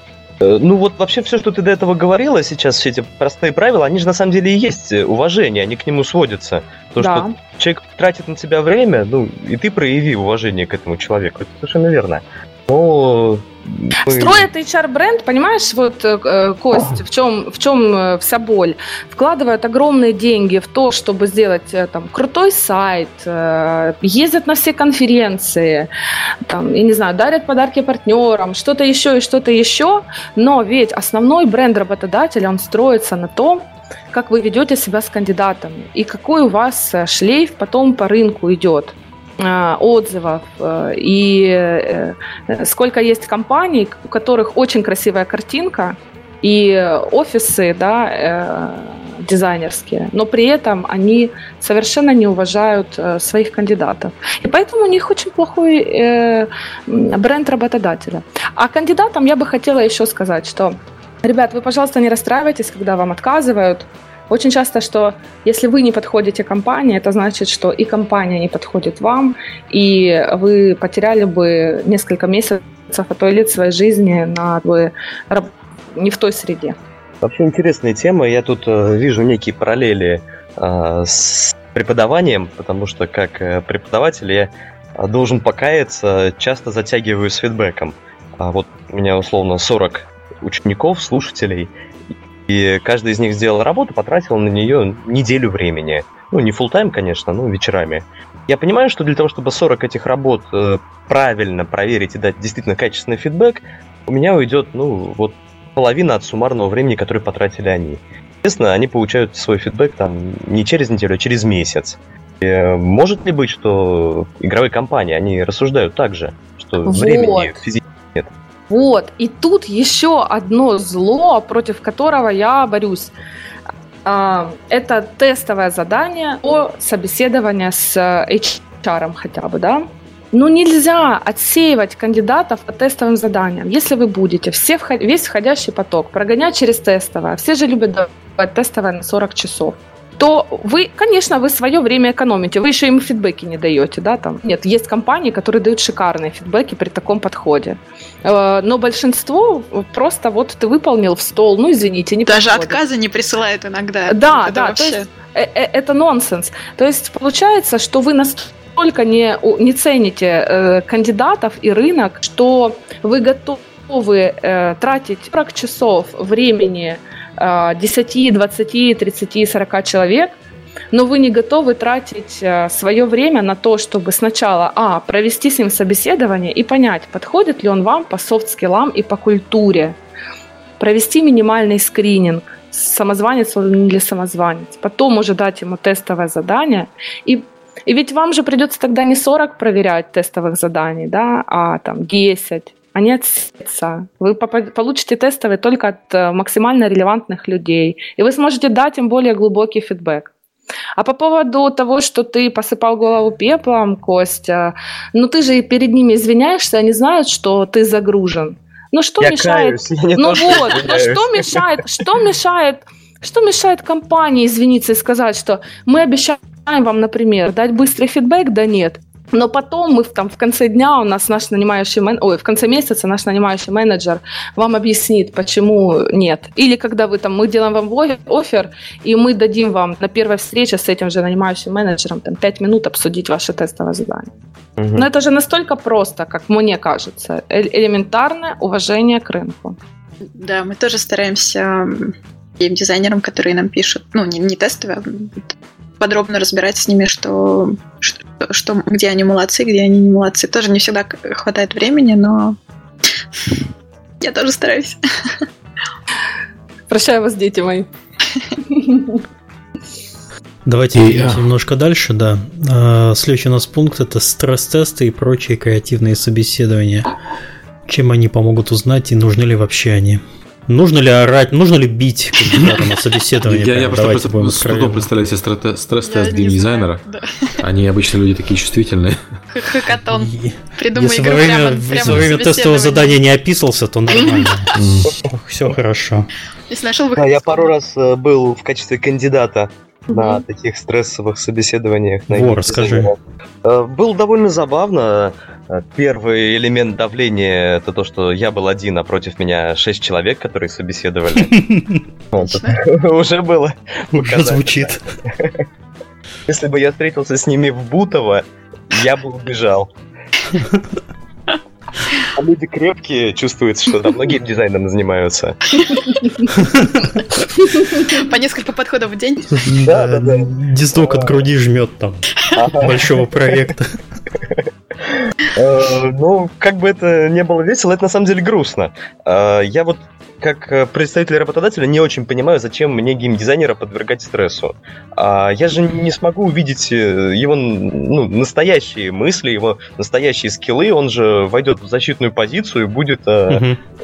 Ну вот вообще все, что ты до этого говорила сейчас, все эти простые правила, они же на самом деле и есть уважение, они к нему сводятся. То, да. что человек тратит на тебя время, ну и ты прояви уважение к этому человеку. Это совершенно верно. Но мы... Строят HR-бренд, понимаешь, вот, э, э Кость, в чем, в чем э, вся боль? Вкладывают огромные деньги в то, чтобы сделать там, крутой сайт, ездят на все конференции, там, я не знаю, дарят подарки партнерам, что-то еще и что-то еще, но ведь основной бренд работодателя, он строится на том, как вы ведете себя с кандидатами и какой у вас шлейф потом по рынку идет. Э, отзывов э, и э, сколько есть компаний, у которых очень красивая картинка и офисы, да, дизайнерские, но при этом они совершенно не уважают своих кандидатов. И поэтому у них очень плохой бренд работодателя. А кандидатам я бы хотела еще сказать, что, ребят, вы, пожалуйста, не расстраивайтесь, когда вам отказывают, очень часто, что если вы не подходите компании, это значит, что и компания не подходит вам, и вы потеряли бы несколько месяцев, а то и лет своей жизни на вы не в той среде. Вообще интересная тема. Я тут э, вижу некие параллели э, с преподаванием, потому что как э, преподаватель я должен покаяться, часто затягиваю с фидбэком. А вот у меня условно 40 учеников, слушателей, и каждый из них сделал работу, потратил на нее неделю времени. Ну, не full тайм конечно, но вечерами. Я понимаю, что для того, чтобы 40 этих работ э, правильно проверить и дать действительно качественный фидбэк, у меня уйдет, ну, вот половина от суммарного времени, которое потратили они. Естественно, они получают свой фидбэк там не через неделю, а через месяц. И, э, может ли быть, что игровые компании, они рассуждают так же, что вот. времени физически? Вот. И тут еще одно зло, против которого я борюсь. А, это тестовое задание о собеседовании с HR хотя бы, да? Но нельзя отсеивать кандидатов по тестовым заданиям. Если вы будете все, весь входящий поток прогонять через тестовое, все же любят давать тестовое на 40 часов то вы, конечно, вы свое время экономите, вы еще им фидбэки не даете, да, там. Нет, есть компании, которые дают шикарные фидбэки при таком подходе. Э, но большинство просто вот ты выполнил в стол, ну извините, не Даже подходит. отказы не присылают иногда. Да, да, вообще... то есть э, э, это нонсенс. То есть получается, что вы настолько не, не цените кандидатов и рынок, что вы готовы э, тратить 40 часов времени 10, 20, 30, 40 человек, но вы не готовы тратить э, свое время на то, чтобы сначала а, провести с ним собеседование и понять, подходит ли он вам по софт-скиллам и по культуре, провести минимальный скрининг, самозванец он или самозванец, потом уже дать ему тестовое задание. И И ведь вам же придется тогда не 40 проверять тестовых заданий, да, а там 10, они отсеются. Вы получите тестовые только от э, максимально релевантных людей. И вы сможете дать им более глубокий фидбэк. А по поводу того, что ты посыпал голову пеплом, Костя, ну ты же перед ними извиняешься, они знают, что ты загружен. Ну что я мешает? Каюсь, ну вот, ну что мешает? Что мешает? Что мешает компании извиниться и сказать, что мы обещаем вам, например, дать быстрый фидбэк, да нет. Но потом мы там в конце дня у нас наш нанимающий мен... ой, в конце месяца наш нанимающий менеджер вам объяснит, почему нет. Или когда вы там, мы делаем вам офер, и мы дадим вам на первой встрече с этим же нанимающим менеджером там 5 минут обсудить ваше тестовое задание. Угу. Но это же настолько просто, как мне кажется. Элементарное уважение к рынку. Да, мы тоже стараемся геймдизайнерам, которые нам пишут, ну, не, не тестовые, а подробно разбирать с ними, что, что, что, где они молодцы, где они не молодцы. Тоже не всегда хватает времени, но я тоже стараюсь. Прощаю вас, дети мои. Давайте yeah. немножко дальше, да. А, следующий у нас пункт это стресс-тесты и прочие креативные собеседования. Чем они помогут узнать и нужны ли вообще они? Нужно ли орать, нужно ли бить кандидата на собеседование? Я, я просто, просто с трудом представляю себе стресс-тест геймдизайнера. Они обычно люди такие чувствительные. Хакатон. Придумай если игру время, прямо, прямо во время тестового задания не описался, то нормально. Все хорошо. Если нашел Я пару раз э, был в качестве кандидата на таких стрессовых собеседованиях. Во, расскажи. Э, было довольно забавно. Э, первый элемент давления это то, что я был один, а против меня шесть человек, которые собеседовали. Уже было. Уже звучит. Если бы я встретился с ними в Бутово, я бы убежал. А люди крепкие, чувствуется, что там многие дизайнером занимаются. По несколько подходов в день. Да, да, да. Диздок от груди жмет там большого проекта. Э, ну, как бы это не было весело, это на самом деле грустно. Э, я вот как э, представитель работодателя не очень понимаю, зачем мне геймдизайнера подвергать стрессу. А я же не смогу увидеть его ну, настоящие мысли, его настоящие скиллы. Он же войдет в защитную позицию и будет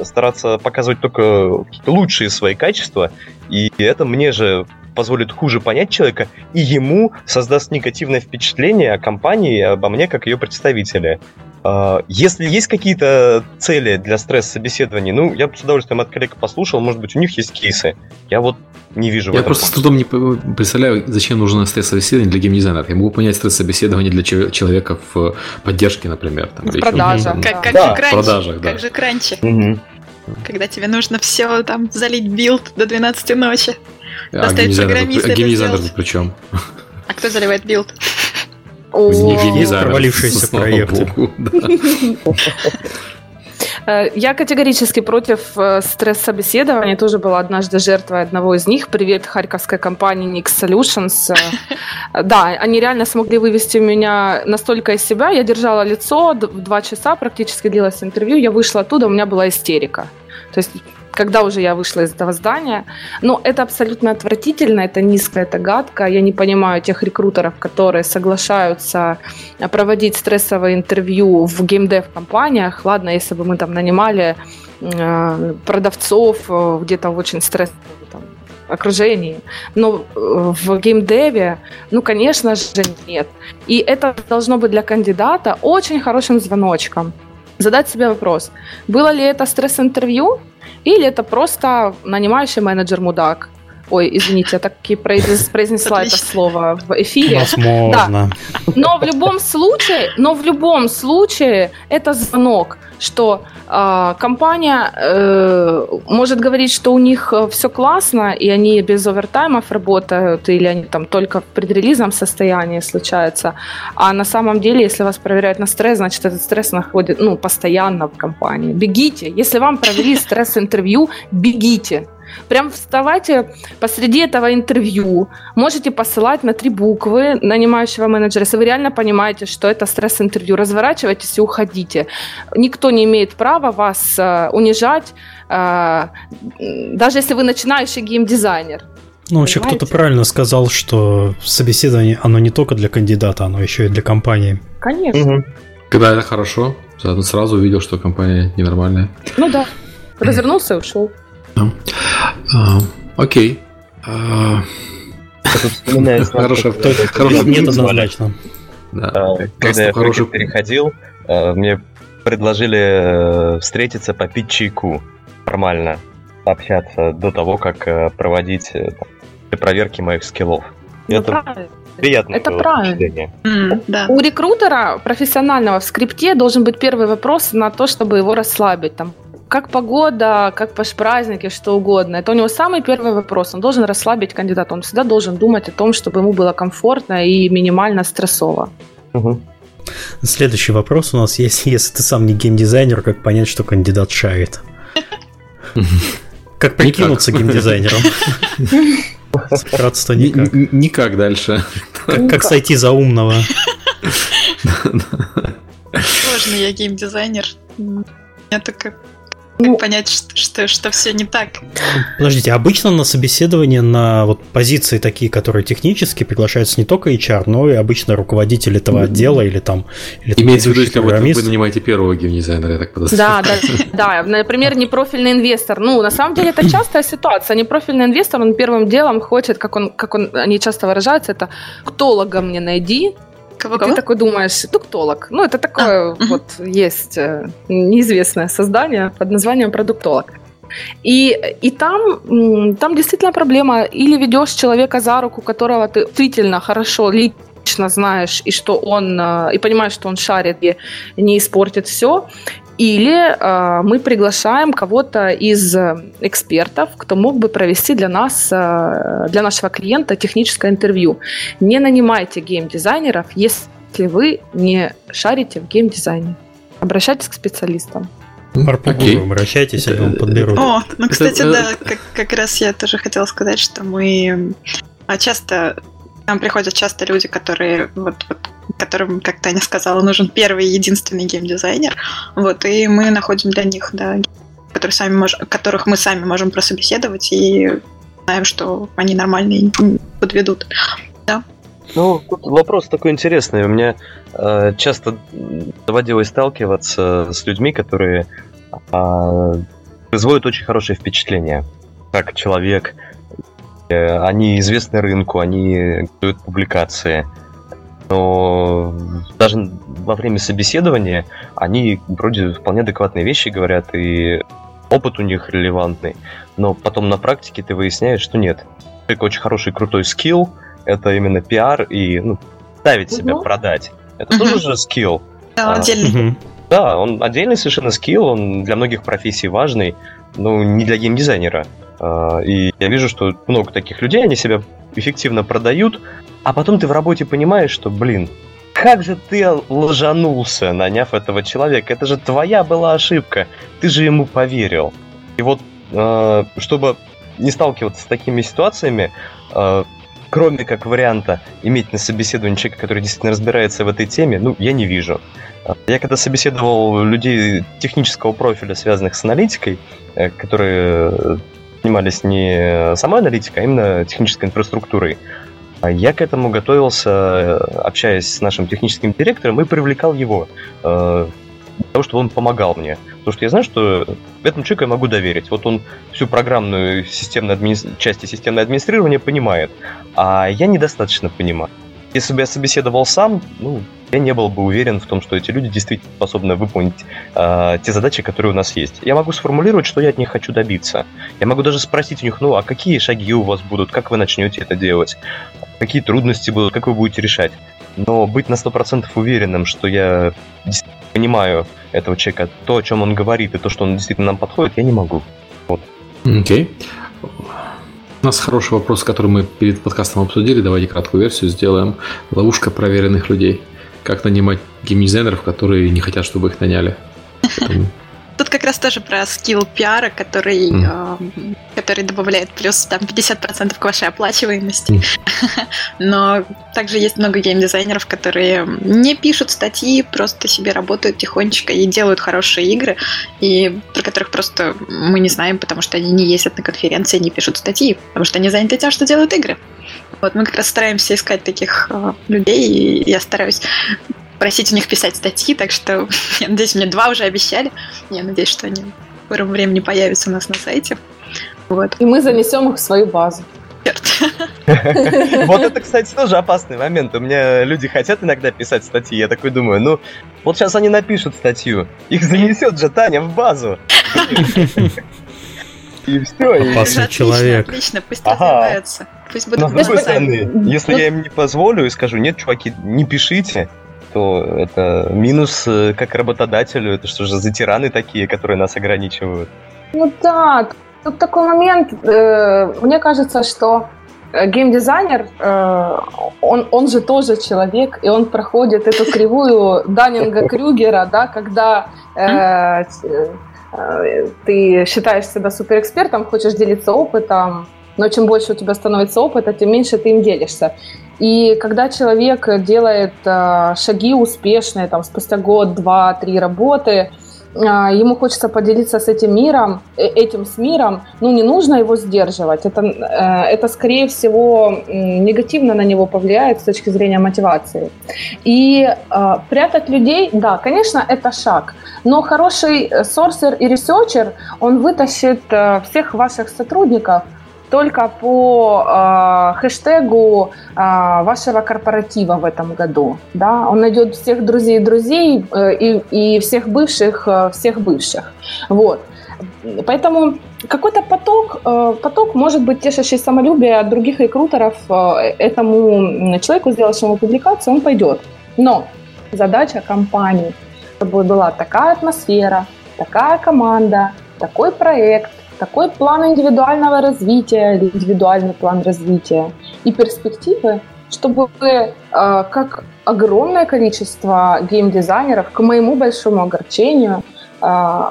стараться показывать только лучшие свои качества. И это мне же позволит хуже понять человека, и ему создаст негативное впечатление о компании обо мне как ее представителе. А, если есть какие-то цели для стресс-собеседований, ну, я бы с удовольствием от коллег послушал, может быть, у них есть кейсы. Я вот не вижу Я просто с трудом не представляю, зачем нужно стресс-собеседование для геймдизайнера. Я могу понять стресс-собеседование для человека в поддержке, например. Там, в продажах. Как, как да. же кранчи. продажах, да. Как же кранчи. Угу. Когда тебе нужно все там залить билд до 12 ночи. А геймдизайнер, а геймдизайнер причем? А кто заливает билд? Провалившиеся проекты. Э, я категорически против э, стресс-собеседований. Тоже была однажды жертвой одного из них. Привет харьковской компании Nix Solutions. Э, да, они реально смогли вывести меня настолько из себя. Я держала лицо, два часа практически длилось интервью. Я вышла оттуда, у меня была истерика. То есть когда уже я вышла из этого здания. Но это абсолютно отвратительно, это низко, это гадко. Я не понимаю тех рекрутеров, которые соглашаются проводить стрессовые интервью в геймдев-компаниях. Ладно, если бы мы там нанимали э, продавцов э, где-то в очень стрессовом там, окружении. Но э, в геймдеве, ну, конечно же, нет. И это должно быть для кандидата очень хорошим звоночком. Задать себе вопрос, было ли это стресс-интервью, или это просто нанимающий менеджер мудак. Ой, извините, я таки произнесла это слово в эфире. Возможно. Да. Но в любом случае, но в любом случае это звонок, что э, компания э, может говорить, что у них э, все классно и они без овертаймов работают или они там только в предрелизном состоянии случаются, а на самом деле, если вас проверяют на стресс, значит этот стресс находит ну постоянно в компании. Бегите, если вам провели стресс-интервью, бегите. Прям вставайте посреди этого интервью, можете посылать на три буквы нанимающего менеджера, если вы реально понимаете, что это стресс-интервью, разворачивайтесь и уходите. Никто не имеет права вас э, унижать, э, даже если вы начинающий геймдизайнер. Ну, вообще кто-то правильно сказал, что собеседование, оно не только для кандидата, оно еще и для компании. Конечно. Угу. Когда это хорошо, сразу увидел, что компания ненормальная. Ну да. Развернулся и ушел. Да. А, окей. А... Хорошо. Нет однозначно. А, когда я переходил, а, мне предложили э, встретиться, попить чайку. Нормально. Общаться до того, как э, проводить э, проверки моих скиллов. Ну, это правильно. приятно. Это правильно. Mm, да. У рекрутера профессионального в скрипте должен быть первый вопрос на то, чтобы его расслабить. Там, как погода, как ваш праздники, что угодно. Это у него самый первый вопрос. Он должен расслабить кандидата. Он всегда должен думать о том, чтобы ему было комфортно и минимально стрессово. Угу. Следующий вопрос у нас есть. Если ты сам не геймдизайнер, как понять, что кандидат шарит? Как прикинуться геймдизайнером? Спрятаться никак. Никак дальше. Как сойти за умного? Сложно, я геймдизайнер. Это как как ну, понять, что, что, что все не так? Подождите, обычно на собеседование на вот позиции такие, которые технически приглашаются не только HR, но и обычно руководитель этого отдела или там... Или Имеется в виду, если вы, вы нанимаете первого геймдизайнера, я так подозреваю. Да, да, да. Например, непрофильный инвестор. Ну, на самом деле, это частая ситуация. Непрофильный инвестор, он первым делом хочет, как он, как он, они часто выражаются, это «ктолога мне найди», Кого, Ты такой думаешь, дуктолог. Ну, это такое а, вот угу. есть э, неизвестное создание под названием продуктолог. И, и там, там действительно проблема. Или ведешь человека за руку, которого ты действительно хорошо лично знаешь, и что он, э, и понимаешь, что он шарит и не испортит все, или э, мы приглашаем кого-то из э, экспертов, кто мог бы провести для нас, э, для нашего клиента техническое интервью. Не нанимайте геймдизайнеров, если вы не шарите в геймдизайне. Обращайтесь к специалистам. Окей. Обращайтесь, они вам подберут. О, ну, кстати, да, как, как раз я тоже хотела сказать, что мы а, часто нам приходят часто люди, которые вот, вот которым, как Таня сказала, нужен первый и единственный геймдизайнер. Вот, и мы находим для них, да, которые сами мож... которых мы сами можем прособеседовать и знаем, что они нормальные подведут. Да. Ну, тут вопрос такой интересный. У меня э, часто доводилось сталкиваться с людьми, которые э, производят очень хорошее впечатление. Как человек, э, они известны рынку, они дают публикации – но даже во время собеседования они вроде вполне адекватные вещи говорят, и опыт у них релевантный, но потом на практике ты выясняешь, что нет. Это очень хороший, крутой скилл, это именно пиар и ну, ставить себя, угу. продать. Это угу. тоже же скилл. Да, а, отдельный. Да, он отдельный совершенно скилл, он для многих профессий важный, но не для геймдизайнера. А, и я вижу, что много таких людей, они себя эффективно продают, а потом ты в работе понимаешь, что, блин, как же ты ложанулся, наняв этого человека? Это же твоя была ошибка. Ты же ему поверил. И вот, э, чтобы не сталкиваться с такими ситуациями, э, кроме как варианта иметь на собеседовании человека, который действительно разбирается в этой теме, ну, я не вижу. Я когда собеседовал людей технического профиля, связанных с аналитикой, э, которые занимались не самой аналитикой, а именно технической инфраструктурой, я к этому готовился, э, общаясь с нашим техническим директором, и привлекал его э, для того, чтобы он помогал мне. Потому что я знаю, что этому человеку я могу доверить. Вот он всю программную системную адми... часть системного администрирования понимает, а я недостаточно понимаю. Если бы я собеседовал сам, ну, я не был бы уверен в том, что эти люди действительно способны выполнить э, те задачи, которые у нас есть. Я могу сформулировать, что я от них хочу добиться. Я могу даже спросить у них, ну, а какие шаги у вас будут, как вы начнете это делать, какие трудности будут, как вы будете решать. Но быть на 100% уверенным, что я понимаю этого человека, то, о чем он говорит, и то, что он действительно нам подходит, я не могу. Вот. Окей. Okay. У нас хороший вопрос, который мы перед подкастом обсудили. Давайте краткую версию сделаем. Ловушка проверенных людей. Как нанимать геймдизайнеров, которые не хотят, чтобы их наняли? Тут как раз тоже про скилл пиара, который, mm. э, который добавляет плюс там 50% к вашей оплачиваемости. Mm. Но также есть много геймдизайнеров, которые не пишут статьи, просто себе работают тихонечко и делают хорошие игры, и про которых просто мы не знаем, потому что они не ездят на конференции, не пишут статьи, потому что они заняты тем, что делают игры. Вот мы как раз стараемся искать таких э, людей, и я стараюсь просить у них писать статьи, так что я надеюсь, мне два уже обещали. Я надеюсь, что они в скором времени появятся у нас на сайте. Вот. И мы занесем их в свою базу. Вот это, кстати, тоже опасный момент. У меня люди хотят иногда писать статьи. Я такой думаю, ну, вот сейчас они напишут статью. Их занесет же Таня в базу. И все. Опасный человек. Отлично, пусть развиваются. Пусть будут Но, с другой стороны, если я им не позволю и скажу, нет, чуваки, не пишите, то это минус э, как работодателю. Это что же за тираны такие, которые нас ограничивают? Ну да, тут такой момент. Э, мне кажется, что э, геймдизайнер, он, он же тоже человек, и он проходит эту кривую Даннинга Крюгера, да, когда ты считаешь себя суперэкспертом, хочешь делиться опытом, но чем больше у тебя становится опыта, тем меньше ты им делишься. И когда человек делает э, шаги успешные, там, спустя год, два, три работы, э, ему хочется поделиться с этим миром, э, этим с миром, ну, не нужно его сдерживать. Это, это скорее всего, негативно на него повлияет с точки зрения мотивации. И прятать людей, да, конечно, это шаг. Но хороший sourcer и researcher, он вытащит всех ваших сотрудников только по э, хэштегу э, вашего корпоратива в этом году. Да? Он найдет всех друзей друзей э, и, и всех бывших э, всех бывших. Вот. Поэтому какой-то поток, э, поток может быть тешащий самолюбие от других рекрутеров э, этому человеку, сделавшему публикацию, он пойдет. Но задача компании, чтобы была такая атмосфера, такая команда, такой проект, такой план индивидуального развития индивидуальный план развития и перспективы, чтобы э, как огромное количество геймдизайнеров, к моему большому огорчению, э,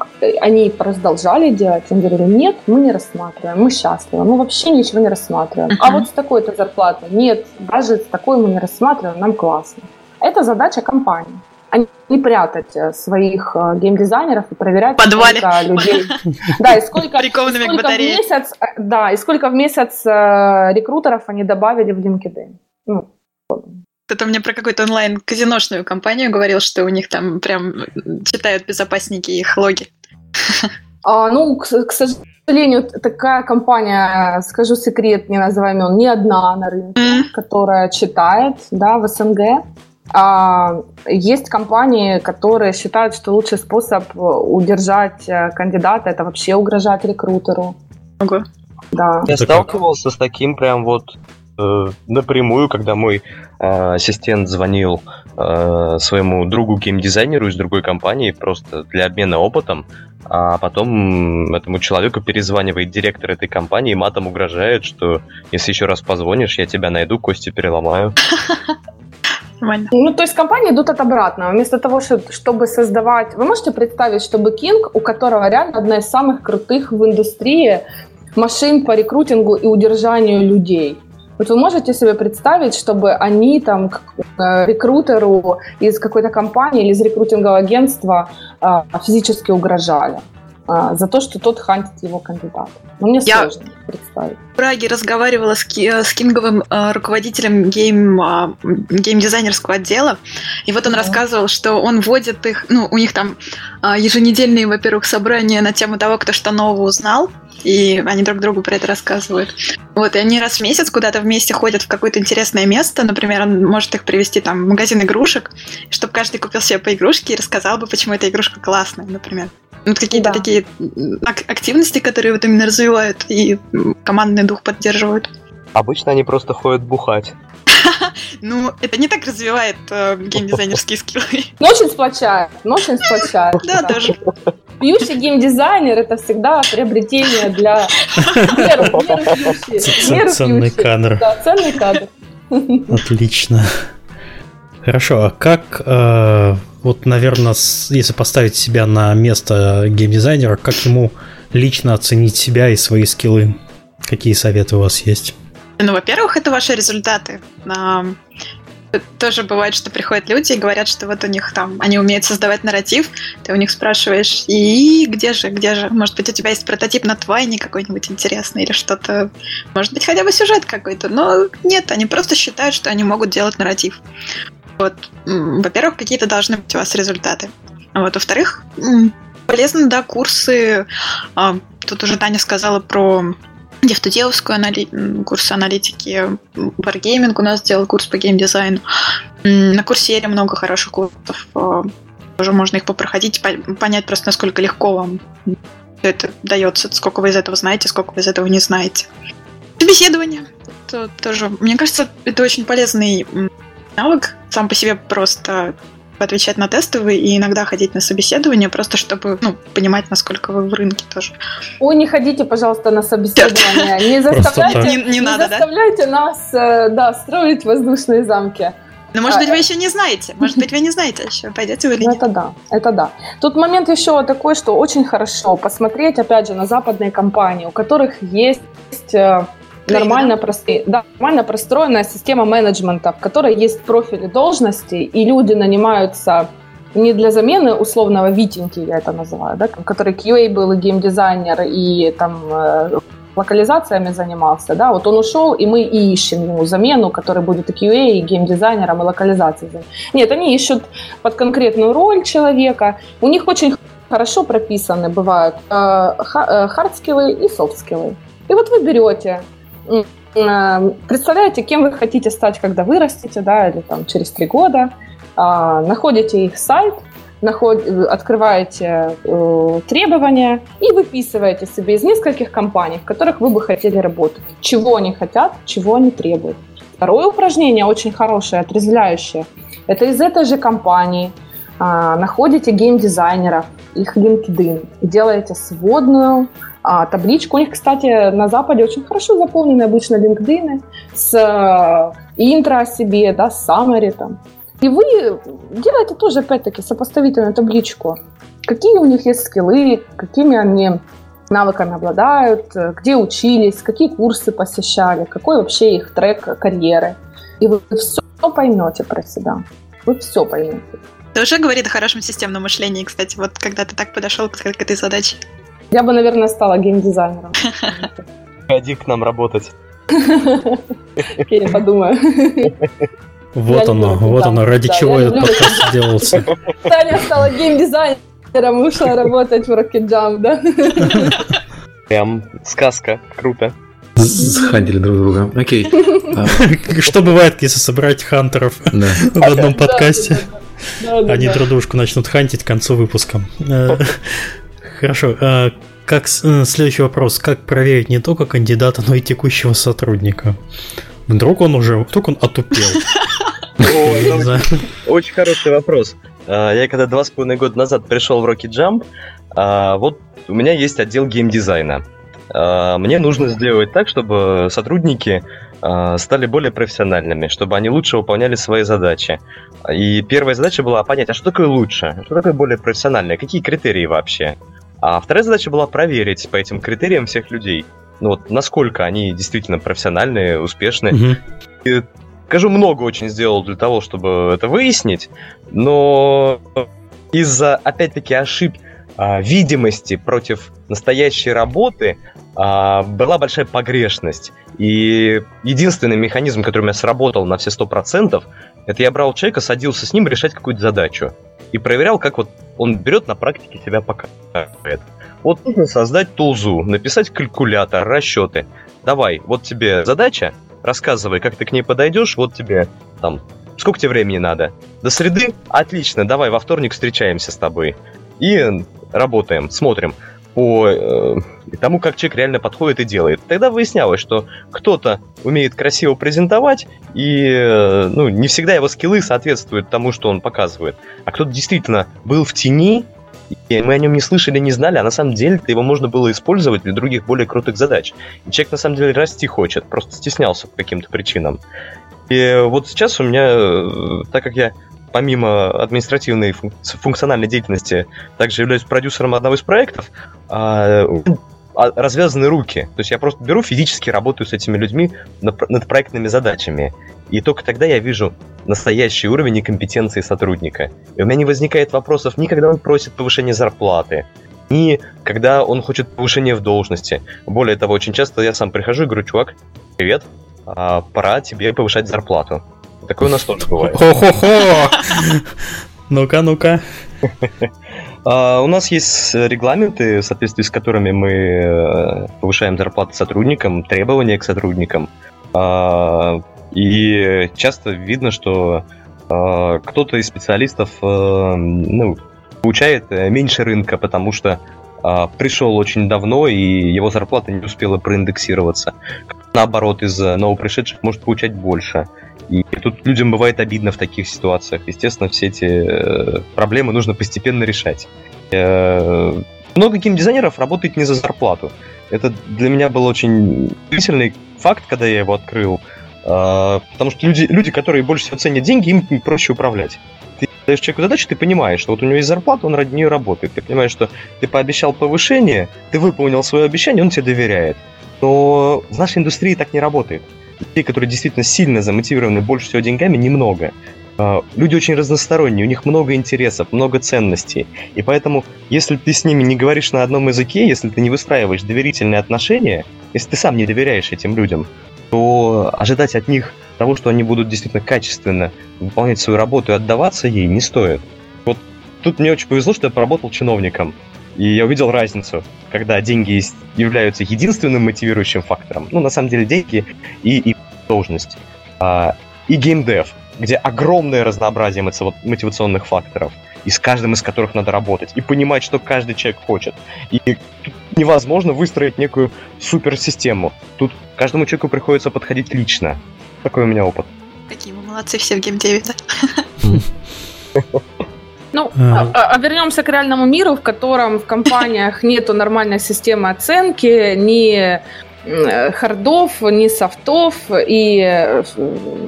они продолжали делать, они говорили, нет, мы не рассматриваем, мы счастливы, мы вообще ничего не рассматриваем. Uh-huh. А вот с такой-то зарплатой, нет, даже с такой мы не рассматриваем, нам классно. Это задача компании а не прятать э, своих э, геймдизайнеров и проверять, Подвале. сколько людей. Да, и сколько, и сколько в месяц, э, да, и сколько в месяц рекрутеров они добавили в LinkedIn. Ну, кто-то мне про какую-то онлайн-казиношную компанию говорил, что у них там прям читают безопасники их логи. А, ну, к, к сожалению, такая компания, скажу секрет, не называем он, не одна на рынке, mm. которая читает, да, в СНГ. А, есть компании, которые считают, что лучший способ удержать э, кандидата это вообще угрожать рекрутеру. Ого. Да. Я сталкивался с таким прям вот э, напрямую, когда мой э, ассистент звонил э, своему другу геймдизайнеру из другой компании просто для обмена опытом, а потом этому человеку перезванивает директор этой компании и матом угрожает, что если еще раз позвонишь, я тебя найду, кости переломаю. Нормально. Ну, то есть компании идут от обратного. Вместо того, чтобы создавать... Вы можете представить, чтобы King, у которого реально одна из самых крутых в индустрии машин по рекрутингу и удержанию людей. Вот вы можете себе представить, чтобы они там к э, рекрутеру из какой-то компании или из рекрутингового агентства э, физически угрожали? а, за то, что тот хантит его кандидата. Ну, мне Я сложно представить. В Праге разговаривала с, ки- с кинговым э, руководителем гейм, э, геймдизайнерского отдела, и вот он да. рассказывал, что он вводит их, ну, у них там э, еженедельные, во-первых, собрания на тему того, кто что нового узнал, и они друг другу про это рассказывают. Вот, и они раз в месяц куда-то вместе ходят в какое-то интересное место, например, он может их привести там в магазин игрушек, чтобы каждый купил себе по игрушке и рассказал бы, почему эта игрушка классная, например. Вот какие-то да. такие активности, которые вот именно развивают и командный дух поддерживают. Обычно они просто ходят бухать. Ну, это не так развивает э, геймдизайнерские скиллы. Но очень сплочает, но очень сплочает. Да, тоже. Пьющий геймдизайнер это всегда приобретение для Ценный кадр. Да, ценный кадр. Отлично. Хорошо, а как, э, вот, наверное, если поставить себя на место геймдизайнера, как ему лично оценить себя и свои скиллы? Какие советы у вас есть? Ну, во-первых, это ваши результаты. Тоже бывает, что приходят люди и говорят, что вот у них там, они умеют создавать нарратив, ты у них спрашиваешь, и где же, где же? Может быть, у тебя есть прототип на Твайне какой-нибудь интересный или что-то, может быть, хотя бы сюжет какой-то, но нет, они просто считают, что они могут делать нарратив. Вот, во-первых, какие-то должны быть у вас результаты. А вот, во-вторых, полезны, да, курсы. А, тут уже Таня сказала про Девтудеевскую анали... курс аналитики, Wargaming у нас сделал курс по геймдизайну. На курсере много хороших курсов. А, тоже можно их попроходить, понять просто, насколько легко вам это дается, сколько вы из этого знаете, сколько вы из этого не знаете. Собеседование. Это тоже, мне кажется, это очень полезный навык сам по себе просто отвечать на тестовые и иногда ходить на собеседование, просто чтобы ну, понимать, насколько вы в рынке тоже. Ой, не ходите, пожалуйста, на собеседование. Не заставляйте, не, не, надо, заставляйте да? нас э, да, строить воздушные замки. Но, может быть, вы еще не знаете. Может быть, вы не знаете еще, пойдете вы или нет. Это да, это да. Тут момент еще такой, что очень хорошо посмотреть, опять же, на западные компании, у которых есть э, нормально, прости, да, нормально простроенная система менеджмента, в которой есть профили должности, и люди нанимаются не для замены условного Витеньки, я это называю, да, который QA был и геймдизайнер, и там э, локализациями занимался, да, вот он ушел, и мы и ищем ему замену, который будет и QA, и геймдизайнером, и локализацией. Нет, они ищут под конкретную роль человека. У них очень хорошо прописаны бывают э, хардскиллы э, и софтскиллы. И вот вы берете представляете, кем вы хотите стать, когда вырастете, да, или там через три года, а, находите их сайт, наход... открываете э, требования и выписываете себе из нескольких компаний, в которых вы бы хотели работать, чего они хотят, чего они требуют. Второе упражнение очень хорошее, отрезвляющее. Это из этой же компании а, находите геймдизайнеров, их LinkedIn, делаете сводную а, табличку. У них, кстати, на Западе очень хорошо заполнены обычно LinkedIn с э, интро о себе, да, с summary там. И вы делаете тоже, опять-таки, сопоставительную табличку. Какие у них есть скиллы, какими они навыками обладают, где учились, какие курсы посещали, какой вообще их трек карьеры. И вы все поймете про себя. Вы все поймете. Это уже говорит о хорошем системном мышлении, кстати, вот когда ты так подошел к этой задаче. Я бы, наверное, стала геймдизайнером. Ходи к нам работать. Я подумаю. Вот оно, вот оно, ради чего этот подкаст сделался. Таня стала геймдизайнером, ушла работать в Rocket Jump, да? Прям сказка, круто. Захантили друг друга. Окей. Что бывает, если собрать хантеров в одном подкасте? Они друг дружку начнут хантить к концу выпуска. Хорошо. А как э, следующий вопрос: как проверить не только кандидата, но и текущего сотрудника? Вдруг он уже, вдруг он отупел? Очень хороший вопрос. А, я когда два с половиной года назад пришел в Rocket Jump, а, вот у меня есть отдел геймдизайна. Мне нужно сделать так, чтобы сотрудники стали более профессиональными, чтобы они лучше выполняли свои задачи. И первая задача была понять, а что такое лучше, что такое более профессиональное, какие критерии вообще. А вторая задача была проверить по этим критериям всех людей. Ну вот, насколько они действительно профессиональные, успешные. Угу. И, скажу, много очень сделал для того, чтобы это выяснить, но из-за, опять-таки, ошибок а, видимости против настоящей работы а, была большая погрешность. И единственный механизм, который у меня сработал на все сто процентов, это я брал человека, садился с ним решать какую-то задачу. И проверял, как вот он берет на практике себя показывает. Вот нужно создать тулзу, написать калькулятор, расчеты. Давай, вот тебе задача, рассказывай, как ты к ней подойдешь, вот тебе там Сколько тебе времени надо? До среды? Отлично, давай во вторник встречаемся с тобой. И работаем, смотрим по э, тому, как человек реально подходит и делает. Тогда выяснялось, что кто-то умеет красиво презентовать, и э, ну, не всегда его скиллы соответствуют тому, что он показывает. А кто-то действительно был в тени, и мы о нем не слышали, не знали, а на самом деле его можно было использовать для других более крутых задач. И человек на самом деле расти хочет, просто стеснялся по каким-то причинам. И вот сейчас у меня, э, так как я помимо административной функциональной деятельности также являюсь продюсером одного из проектов, а, а, развязаны руки. То есть я просто беру физически работаю с этими людьми над проектными задачами. И только тогда я вижу настоящий уровень и компетенции сотрудника. И у меня не возникает вопросов ни когда он просит повышения зарплаты, ни когда он хочет повышения в должности. Более того, очень часто я сам прихожу и говорю, чувак, привет, а, пора тебе повышать зарплату. Такое у нас тоже бывает. Хо-хо-хо! Ну-ка, ну-ка. А, у нас есть регламенты, в соответствии с которыми мы э, повышаем зарплаты сотрудникам, требования к сотрудникам. А, и часто видно, что а, кто-то из специалистов э, ну, получает меньше рынка, потому что пришел очень давно, и его зарплата не успела проиндексироваться. Наоборот, из новопришедших может получать больше. И тут людям бывает обидно в таких ситуациях. Естественно, все эти э, проблемы нужно постепенно решать. Э, много геймдизайнеров работает не за зарплату. Это для меня был очень удивительный факт, когда я его открыл. Э, потому что люди, люди, которые больше всего ценят деньги, им проще управлять. Ты даешь человеку задачу, ты понимаешь, что вот у него есть зарплата, он ради нее работает. Ты понимаешь, что ты пообещал повышение, ты выполнил свое обещание, он тебе доверяет. Но в нашей индустрии так не работает людей, которые действительно сильно замотивированы больше всего деньгами, немного. А, люди очень разносторонние, у них много интересов, много ценностей. И поэтому, если ты с ними не говоришь на одном языке, если ты не выстраиваешь доверительные отношения, если ты сам не доверяешь этим людям, то ожидать от них того, что они будут действительно качественно выполнять свою работу и отдаваться ей, не стоит. Вот тут мне очень повезло, что я поработал чиновником. И я увидел разницу, когда деньги являются единственным мотивирующим фактором. Ну, на самом деле, деньги и, и должность. А, и геймдев, где огромное разнообразие мотивационных факторов, и с каждым из которых надо работать, и понимать, что каждый человек хочет. И тут невозможно выстроить некую суперсистему. Тут каждому человеку приходится подходить лично. Такой у меня опыт. Какие мы молодцы все в геймдеве, да? Ну, а, а, а вернемся к реальному миру, в котором в компаниях нету нормальной системы оценки, ни хардов, ни софтов, и э,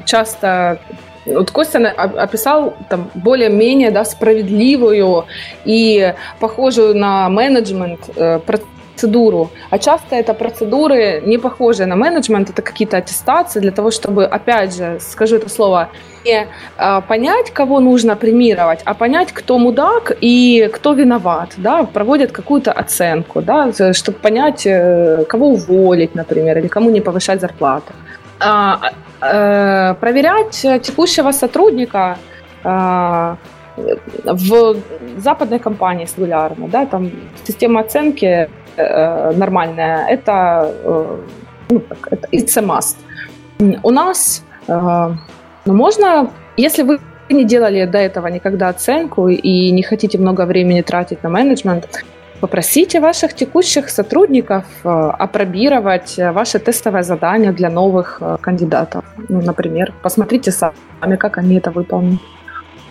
часто вот Костя описал там более-менее да, справедливую и похожую на менеджмент э, процедуру. А часто это процедуры не похожие на менеджмент, это какие-то аттестации для того, чтобы, опять же, скажу это слово, не а, понять, кого нужно премировать, а понять, кто мудак и кто виноват. Да? Проводят какую-то оценку, да? чтобы понять, э, кого уволить, например, или кому не повышать зарплату. А, а, проверять текущего сотрудника а, в западной компании сингулярно, да, там система оценки э, нормальная, это, э, ну, это it's a must. У нас э, ну, можно, если вы не делали до этого никогда оценку и не хотите много времени тратить на менеджмент, попросите ваших текущих сотрудников э, опробировать ваши тестовые задания для новых э, кандидатов. Ну, например, посмотрите сами, как они это выполнят.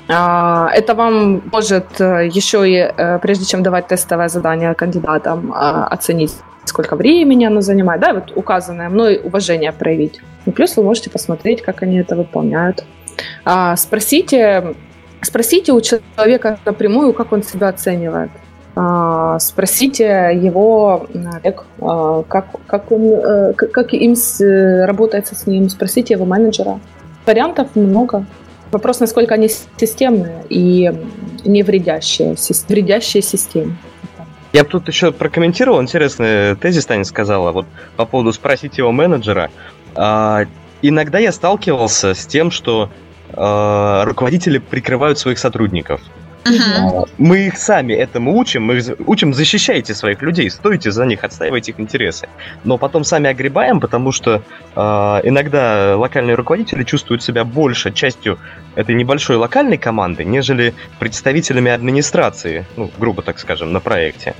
А, это вам может э, еще и, э, прежде чем давать тестовое задание кандидатам, а, оценить, сколько времени оно занимает, да, вот указанное мной уважение проявить. И плюс вы можете посмотреть, как они это выполняют. А, спросите, спросите у человека напрямую, как он себя оценивает. Спросите его, как, как, он, э, как им работается с ним, спросите его менеджера. Вариантов много. Вопрос, насколько они системные и не вредящие, вредящие системе. Я бы тут еще прокомментировал, интересный тезис Таня сказала, вот по поводу спросить его менеджера. А, иногда я сталкивался с тем, что а, руководители прикрывают своих сотрудников. Uh-huh. Мы их сами этому учим, мы учим защищайте своих людей, стойте за них, отстаивайте их интересы. Но потом сами огребаем, потому что э, иногда локальные руководители чувствуют себя больше частью этой небольшой локальной команды, нежели представителями администрации, ну, грубо так скажем, на проекте.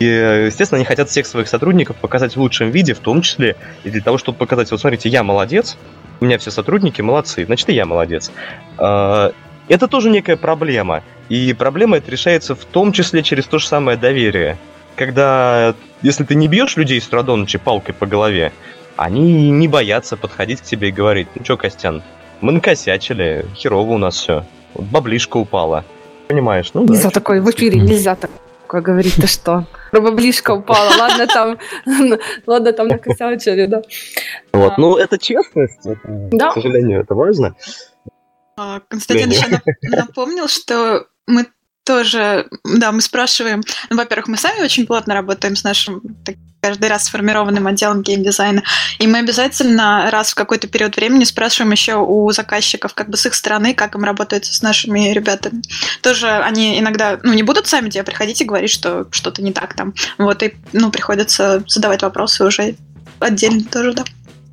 И, естественно, они хотят всех своих сотрудников показать в лучшем виде, в том числе и для того, чтобы показать, вот смотрите, я молодец, у меня все сотрудники молодцы, значит, и я молодец. А, это тоже некая проблема. И проблема эта решается в том числе через то же самое доверие. Когда, если ты не бьешь людей с утра до ночи палкой по голове, они не боятся подходить к тебе и говорить, ну что, Костян, мы накосячили, херово у нас все, вот баблишка упала. Понимаешь, ну да. Нельзя такое в эфире, нельзя такое говорить, ты что? Про баблишка упала, ладно там, ладно там накосячили, да. Вот, ну это честность, да. к сожалению, это важно. А, Константин еще напомнил, что мы тоже, да, мы спрашиваем, ну, во-первых, мы сами очень плотно работаем с нашим так, каждый раз сформированным отделом геймдизайна, и мы обязательно раз в какой-то период времени спрашиваем еще у заказчиков, как бы с их стороны, как им работается с нашими ребятами. Тоже они иногда, ну, не будут сами тебе приходить и говорить, что что-то не так там. Вот, и, ну, приходится задавать вопросы уже отдельно тоже, да.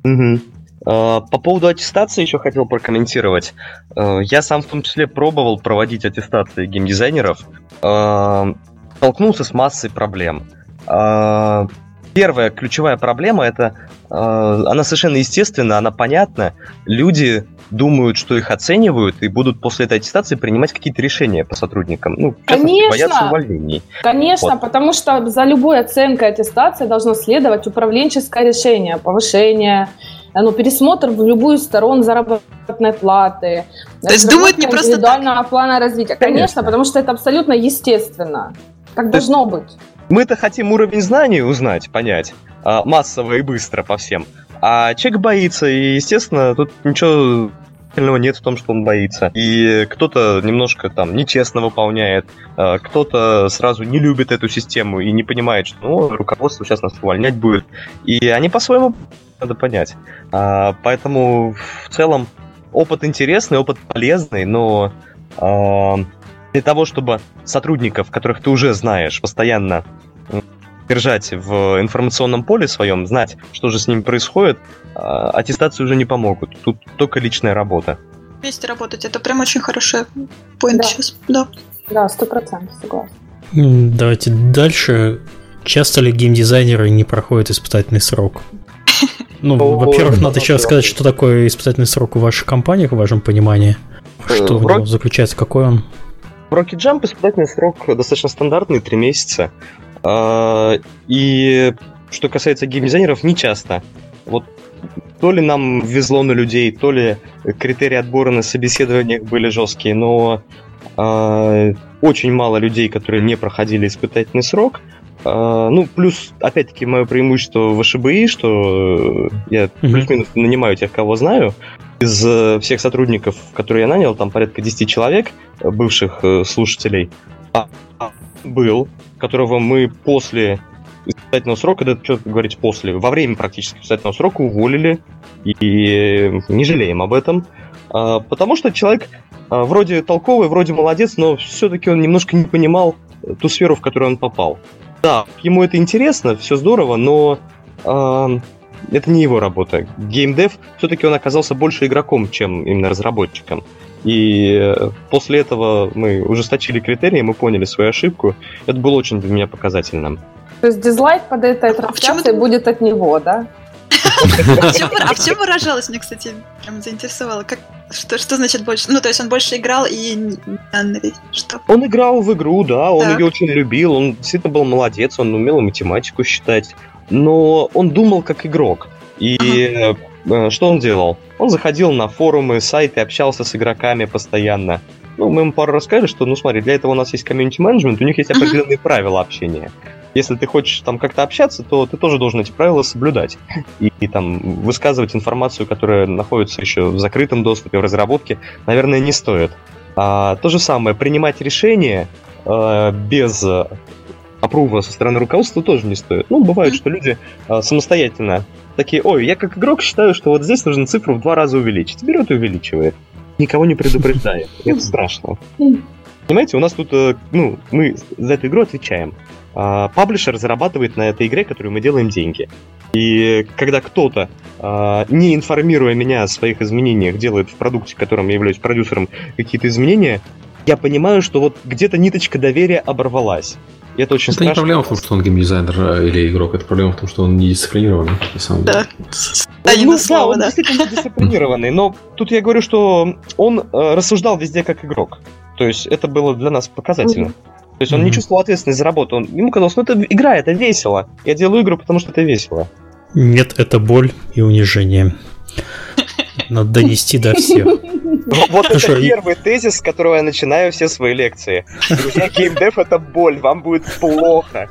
Угу. По поводу аттестации еще хотел прокомментировать. Э, я сам в том числе пробовал проводить аттестации геймдизайнеров. Э, столкнулся с массой проблем. Э, первая ключевая проблема это она совершенно естественна, она понятна. Люди думают, что их оценивают, и будут после этой аттестации принимать какие-то решения по сотрудникам. Ну, Конечно. боятся увольнений. Конечно, вот. потому что за любой оценкой аттестации должно следовать управленческое решение, повышение, ну, пересмотр в любую сторону заработной платы. То есть думают не просто индивидуального так. плана развития. Конечно, Конечно, потому что это абсолютно естественно. Так То должно быть. Мы-то хотим уровень знаний узнать, понять, а, массово и быстро по всем. А человек боится, и, естественно, тут ничего нет в том, что он боится. И кто-то немножко там нечестно выполняет, а, кто-то сразу не любит эту систему и не понимает, что ну, руководство сейчас нас увольнять будет. И они по-своему надо понять. А, поэтому в целом опыт интересный, опыт полезный, но а, для того, чтобы сотрудников, которых ты уже знаешь, постоянно держать в информационном поле своем, знать, что же с ними происходит, а, аттестации уже не помогут. Тут только личная работа. Вместе работать, это прям очень хороший поинт да. сейчас. Да, да, сто процентов согласна. Давайте дальше. Часто ли геймдизайнеры не проходят испытательный срок? Ну, во-первых, надо еще сказать, что такое испытательный срок в ваших компаниях, в вашем понимании. Что в него заключается, какой он? В Rocket Jump испытательный срок достаточно стандартный, 3 месяца. А, и что касается геймдизайнеров, не часто. Вот то ли нам везло на людей, то ли критерии отбора на собеседованиях были жесткие, но э, очень мало людей, которые не проходили испытательный срок. А, ну, плюс, опять-таки, мое преимущество в ШБИ, что я плюс-минус нанимаю тех, кого знаю. Из э, всех сотрудников, которые я нанял, там порядка 10 человек, бывших э, слушателей, а, был, которого мы после испытательного срока, это что говорить после, во время практически испытательного срока уволили, и не жалеем об этом, а, потому что человек вроде толковый, вроде молодец, но все-таки он немножко не понимал ту сферу, в которую он попал. Да, ему это интересно, все здорово, но э, это не его работа. Геймдев, все-таки он оказался больше игроком, чем именно разработчиком. И э, после этого мы ужесточили критерии, мы поняли свою ошибку. Это было очень для меня показательным. То есть дизлайк под этой трансляцией а будет от него, да? А в чем выражалось, мне, кстати, прям заинтересовало. Как, что, что значит больше? Ну, то есть он больше играл и? Что? Он играл в игру, да, он так. ее очень любил, он действительно был молодец, он умел математику считать, но он думал как игрок. И ага. что он делал? Он заходил на форумы, сайты, общался с игроками постоянно. Ну, мы ему пару раз сказали, что, ну, смотри, для этого у нас есть комьюнити менеджмент, у них есть определенные uh-huh. правила общения если ты хочешь там как-то общаться, то ты тоже должен эти правила соблюдать. И, и там высказывать информацию, которая находится еще в закрытом доступе, в разработке, наверное, не стоит. А, то же самое, принимать решения а, без опрува со стороны руководства тоже не стоит. Ну, бывает, что люди а, самостоятельно такие, ой, я как игрок считаю, что вот здесь нужно цифру в два раза увеличить. Берет и увеличивает. Никого не предупреждает. Это страшно. Понимаете, у нас тут, э, ну, мы за эту игру отвечаем. А, паблишер зарабатывает на этой игре, которую мы делаем деньги. И когда кто-то, а, не информируя меня о своих изменениях, делает в продукте, которым я являюсь продюсером, какие-то изменения, я понимаю, что вот где-то ниточка доверия оборвалась. И это очень это страшно. не проблема в том, что он геймдизайнер э, или игрок, это проблема в том, что он не дисциплинированный, на самом деле. Да. Ну, да, он да. действительно дисциплинированный, но тут я говорю, что он э, рассуждал везде как игрок. То есть это было для нас показательно. То есть он mm-hmm. не чувствовал ответственность за работу. Он, ему казалось, ну это игра, это весело. Я делаю игру, потому что это весело. Нет, это боль и унижение. Надо донести до всех. Вот это первый тезис, с которого я начинаю все свои лекции. Друзья, геймдев это боль, вам будет плохо.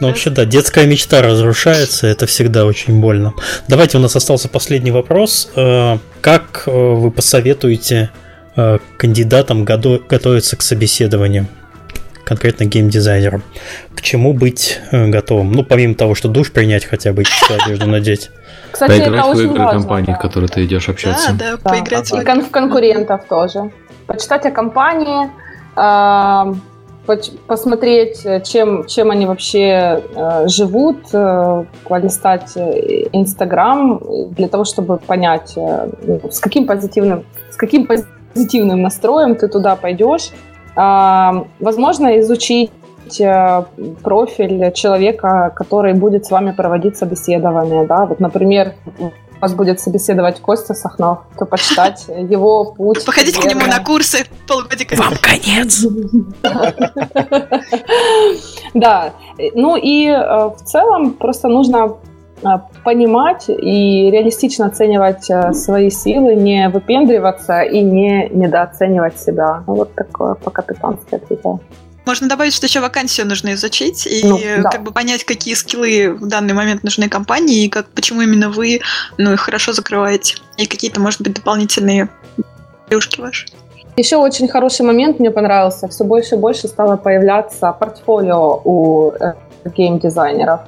Ну, вообще, да, детская мечта разрушается, это всегда очень больно. Давайте, у нас остался последний вопрос. Э, как э, вы посоветуете кандидатам готовиться к собеседованию? конкретно геймдизайнером. К чему быть готовым? Ну, помимо того, что душ принять хотя бы, одежду надеть. Кстати, Поиграть это в игры важно, компании, да. в которые ты идешь общаться. Да, да, да. поиграть И кон- в конкурентов тоже. Почитать о компании, э, посмотреть, чем, чем они вообще э, живут, э, полистать Инстаграм для того, чтобы понять, э, с каким позитивным, с каким позитивным настроем ты туда пойдешь. Э, возможно, изучить Э, профиль человека, который будет с вами проводить собеседование. Да? Вот, например, вас будет собеседовать Костя Сахнов, то почитать его путь. Походить к нему на курсы полгодика. Вам конец! Да, ну и э, в целом просто нужно э, понимать и реалистично оценивать свои силы, не выпендриваться и не недооценивать себя. Вот такое по-капитански ответила. Можно добавить, что еще вакансию нужно изучить и ну, да. как бы понять, какие скиллы в данный момент нужны компании, и как, почему именно вы ну, их хорошо закрываете. И какие-то, может быть, дополнительные плюшки ваши. Еще очень хороший момент мне понравился. Все больше и больше стало появляться портфолио у э, гейм-дизайнеров.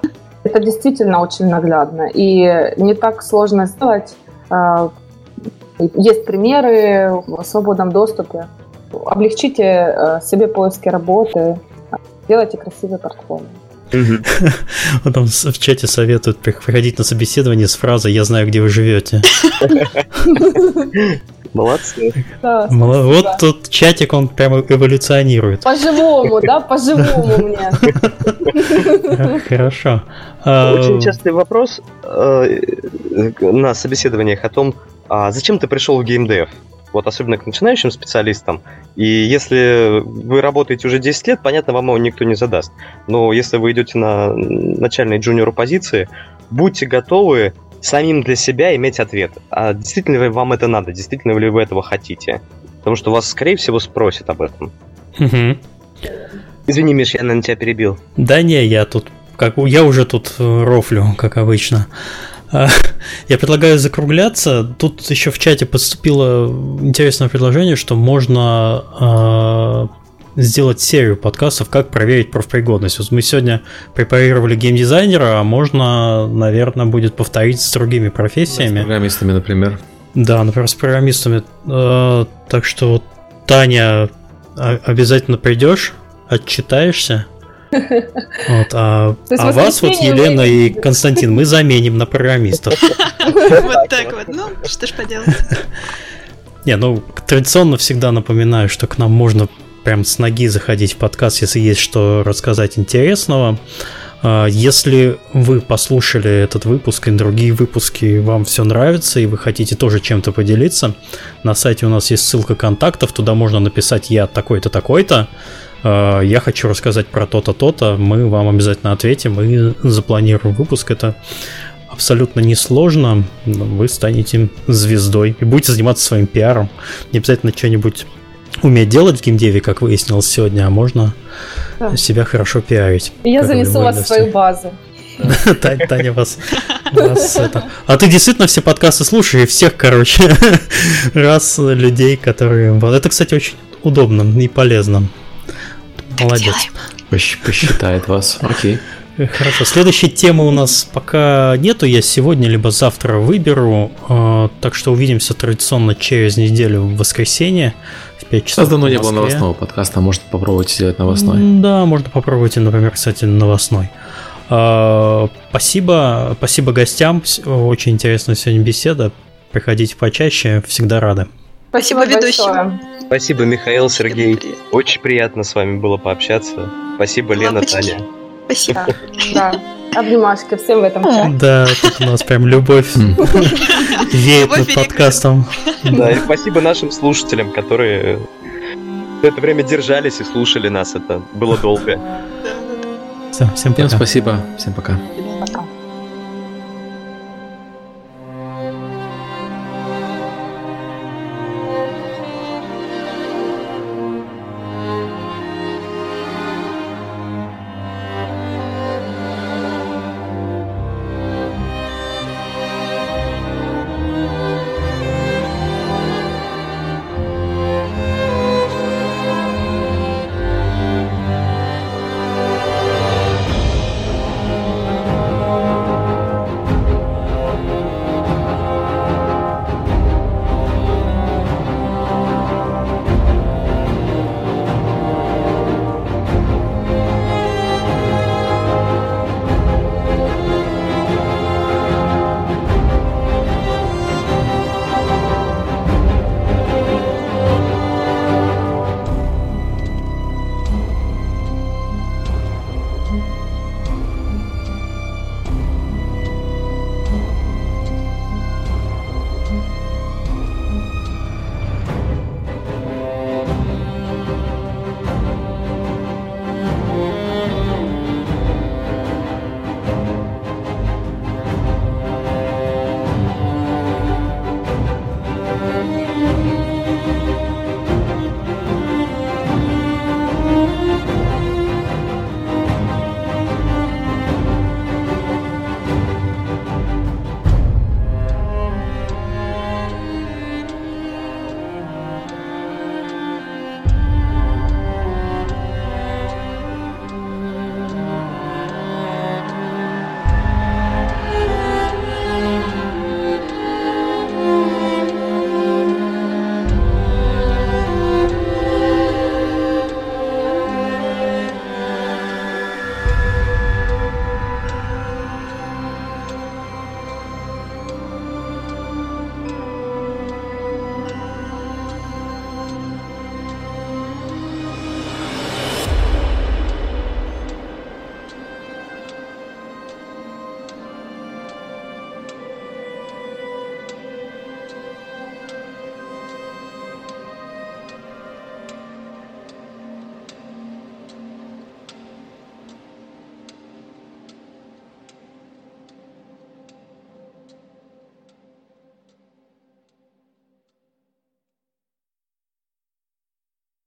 Это действительно очень наглядно. И не так сложно сделать. Э, есть примеры в свободном доступе. Облегчите э, себе поиски работы, делайте красивый портфолио. Потом в чате советуют приходить на собеседование с фразой «Я знаю, где вы живете». Молодцы. Да, вот да. тут чатик, он прямо эволюционирует. По-живому, да, по-живому мне. Хорошо. Очень а, частый вопрос э, на собеседованиях о том, а зачем ты пришел в геймдев? вот особенно к начинающим специалистам. И если вы работаете уже 10 лет, понятно, вам его никто не задаст. Но если вы идете на начальной джуниор позиции, будьте готовы самим для себя иметь ответ. А действительно ли вам это надо? Действительно ли вы этого хотите? Потому что вас, скорее всего, спросят об этом. Извини, Миш, я на тебя перебил. Да не, я тут как я уже тут э, рофлю, как обычно. А, я предлагаю закругляться. Тут еще в чате поступило интересное предложение, что можно э, сделать серию подкастов, как проверить профпригодность. Вот мы сегодня препарировали геймдизайнера, а можно, наверное, будет повторить с другими профессиями. Да, с программистами, например. Да, например, с программистами. Э, так что, Таня, обязательно придешь, отчитаешься. Вот, а, а вас вот Елена и Константин мы заменим на программистов. Вот так вот, ну, что ж поделать. Не, ну, традиционно всегда напоминаю, что к нам можно прям с ноги заходить в подкаст, если есть что рассказать интересного. А, если вы послушали этот выпуск и другие выпуски, вам все нравится, и вы хотите тоже чем-то поделиться, на сайте у нас есть ссылка контактов, туда можно написать «я такой-то, такой-то», Э, я хочу рассказать про то-то, то-то, мы вам обязательно ответим и запланируем выпуск. Это абсолютно несложно. Вы станете звездой и будете заниматься своим пиаром. Не обязательно что-нибудь уметь делать в геймдеве, как выяснилось сегодня, а можно да. себя хорошо пиарить. Я занесу вас в свою базу. Таня вас, вас это... А ты действительно все подкасты слушаешь, и всех, короче, раз людей, которые... Это, кстати, очень удобно и полезно. Молодец. Посчитает вас. Окей. Хорошо. Следующей темы у нас пока нету. Я сегодня либо завтра выберу. А, так что увидимся традиционно через неделю в воскресенье 5 часов. давно не было новостного подкаста. Может попробовать сделать новостной. Да, можно попробовать, например, кстати, новостной. А, спасибо, спасибо гостям. Очень интересная сегодня беседа. Приходите почаще, всегда рады. Спасибо ведущим. Спасибо, Михаил, Сергей. Очень приятно с вами было пообщаться. Спасибо, Лена, Лапочки. Таня. Спасибо. Да, обнимашки всем в этом чате. Да, тут у нас прям любовь веет над подкастом. Да, и спасибо нашим слушателям, которые в это время держались и слушали нас. Это было долго. Все, всем пока. Всем спасибо. Всем пока. Пока.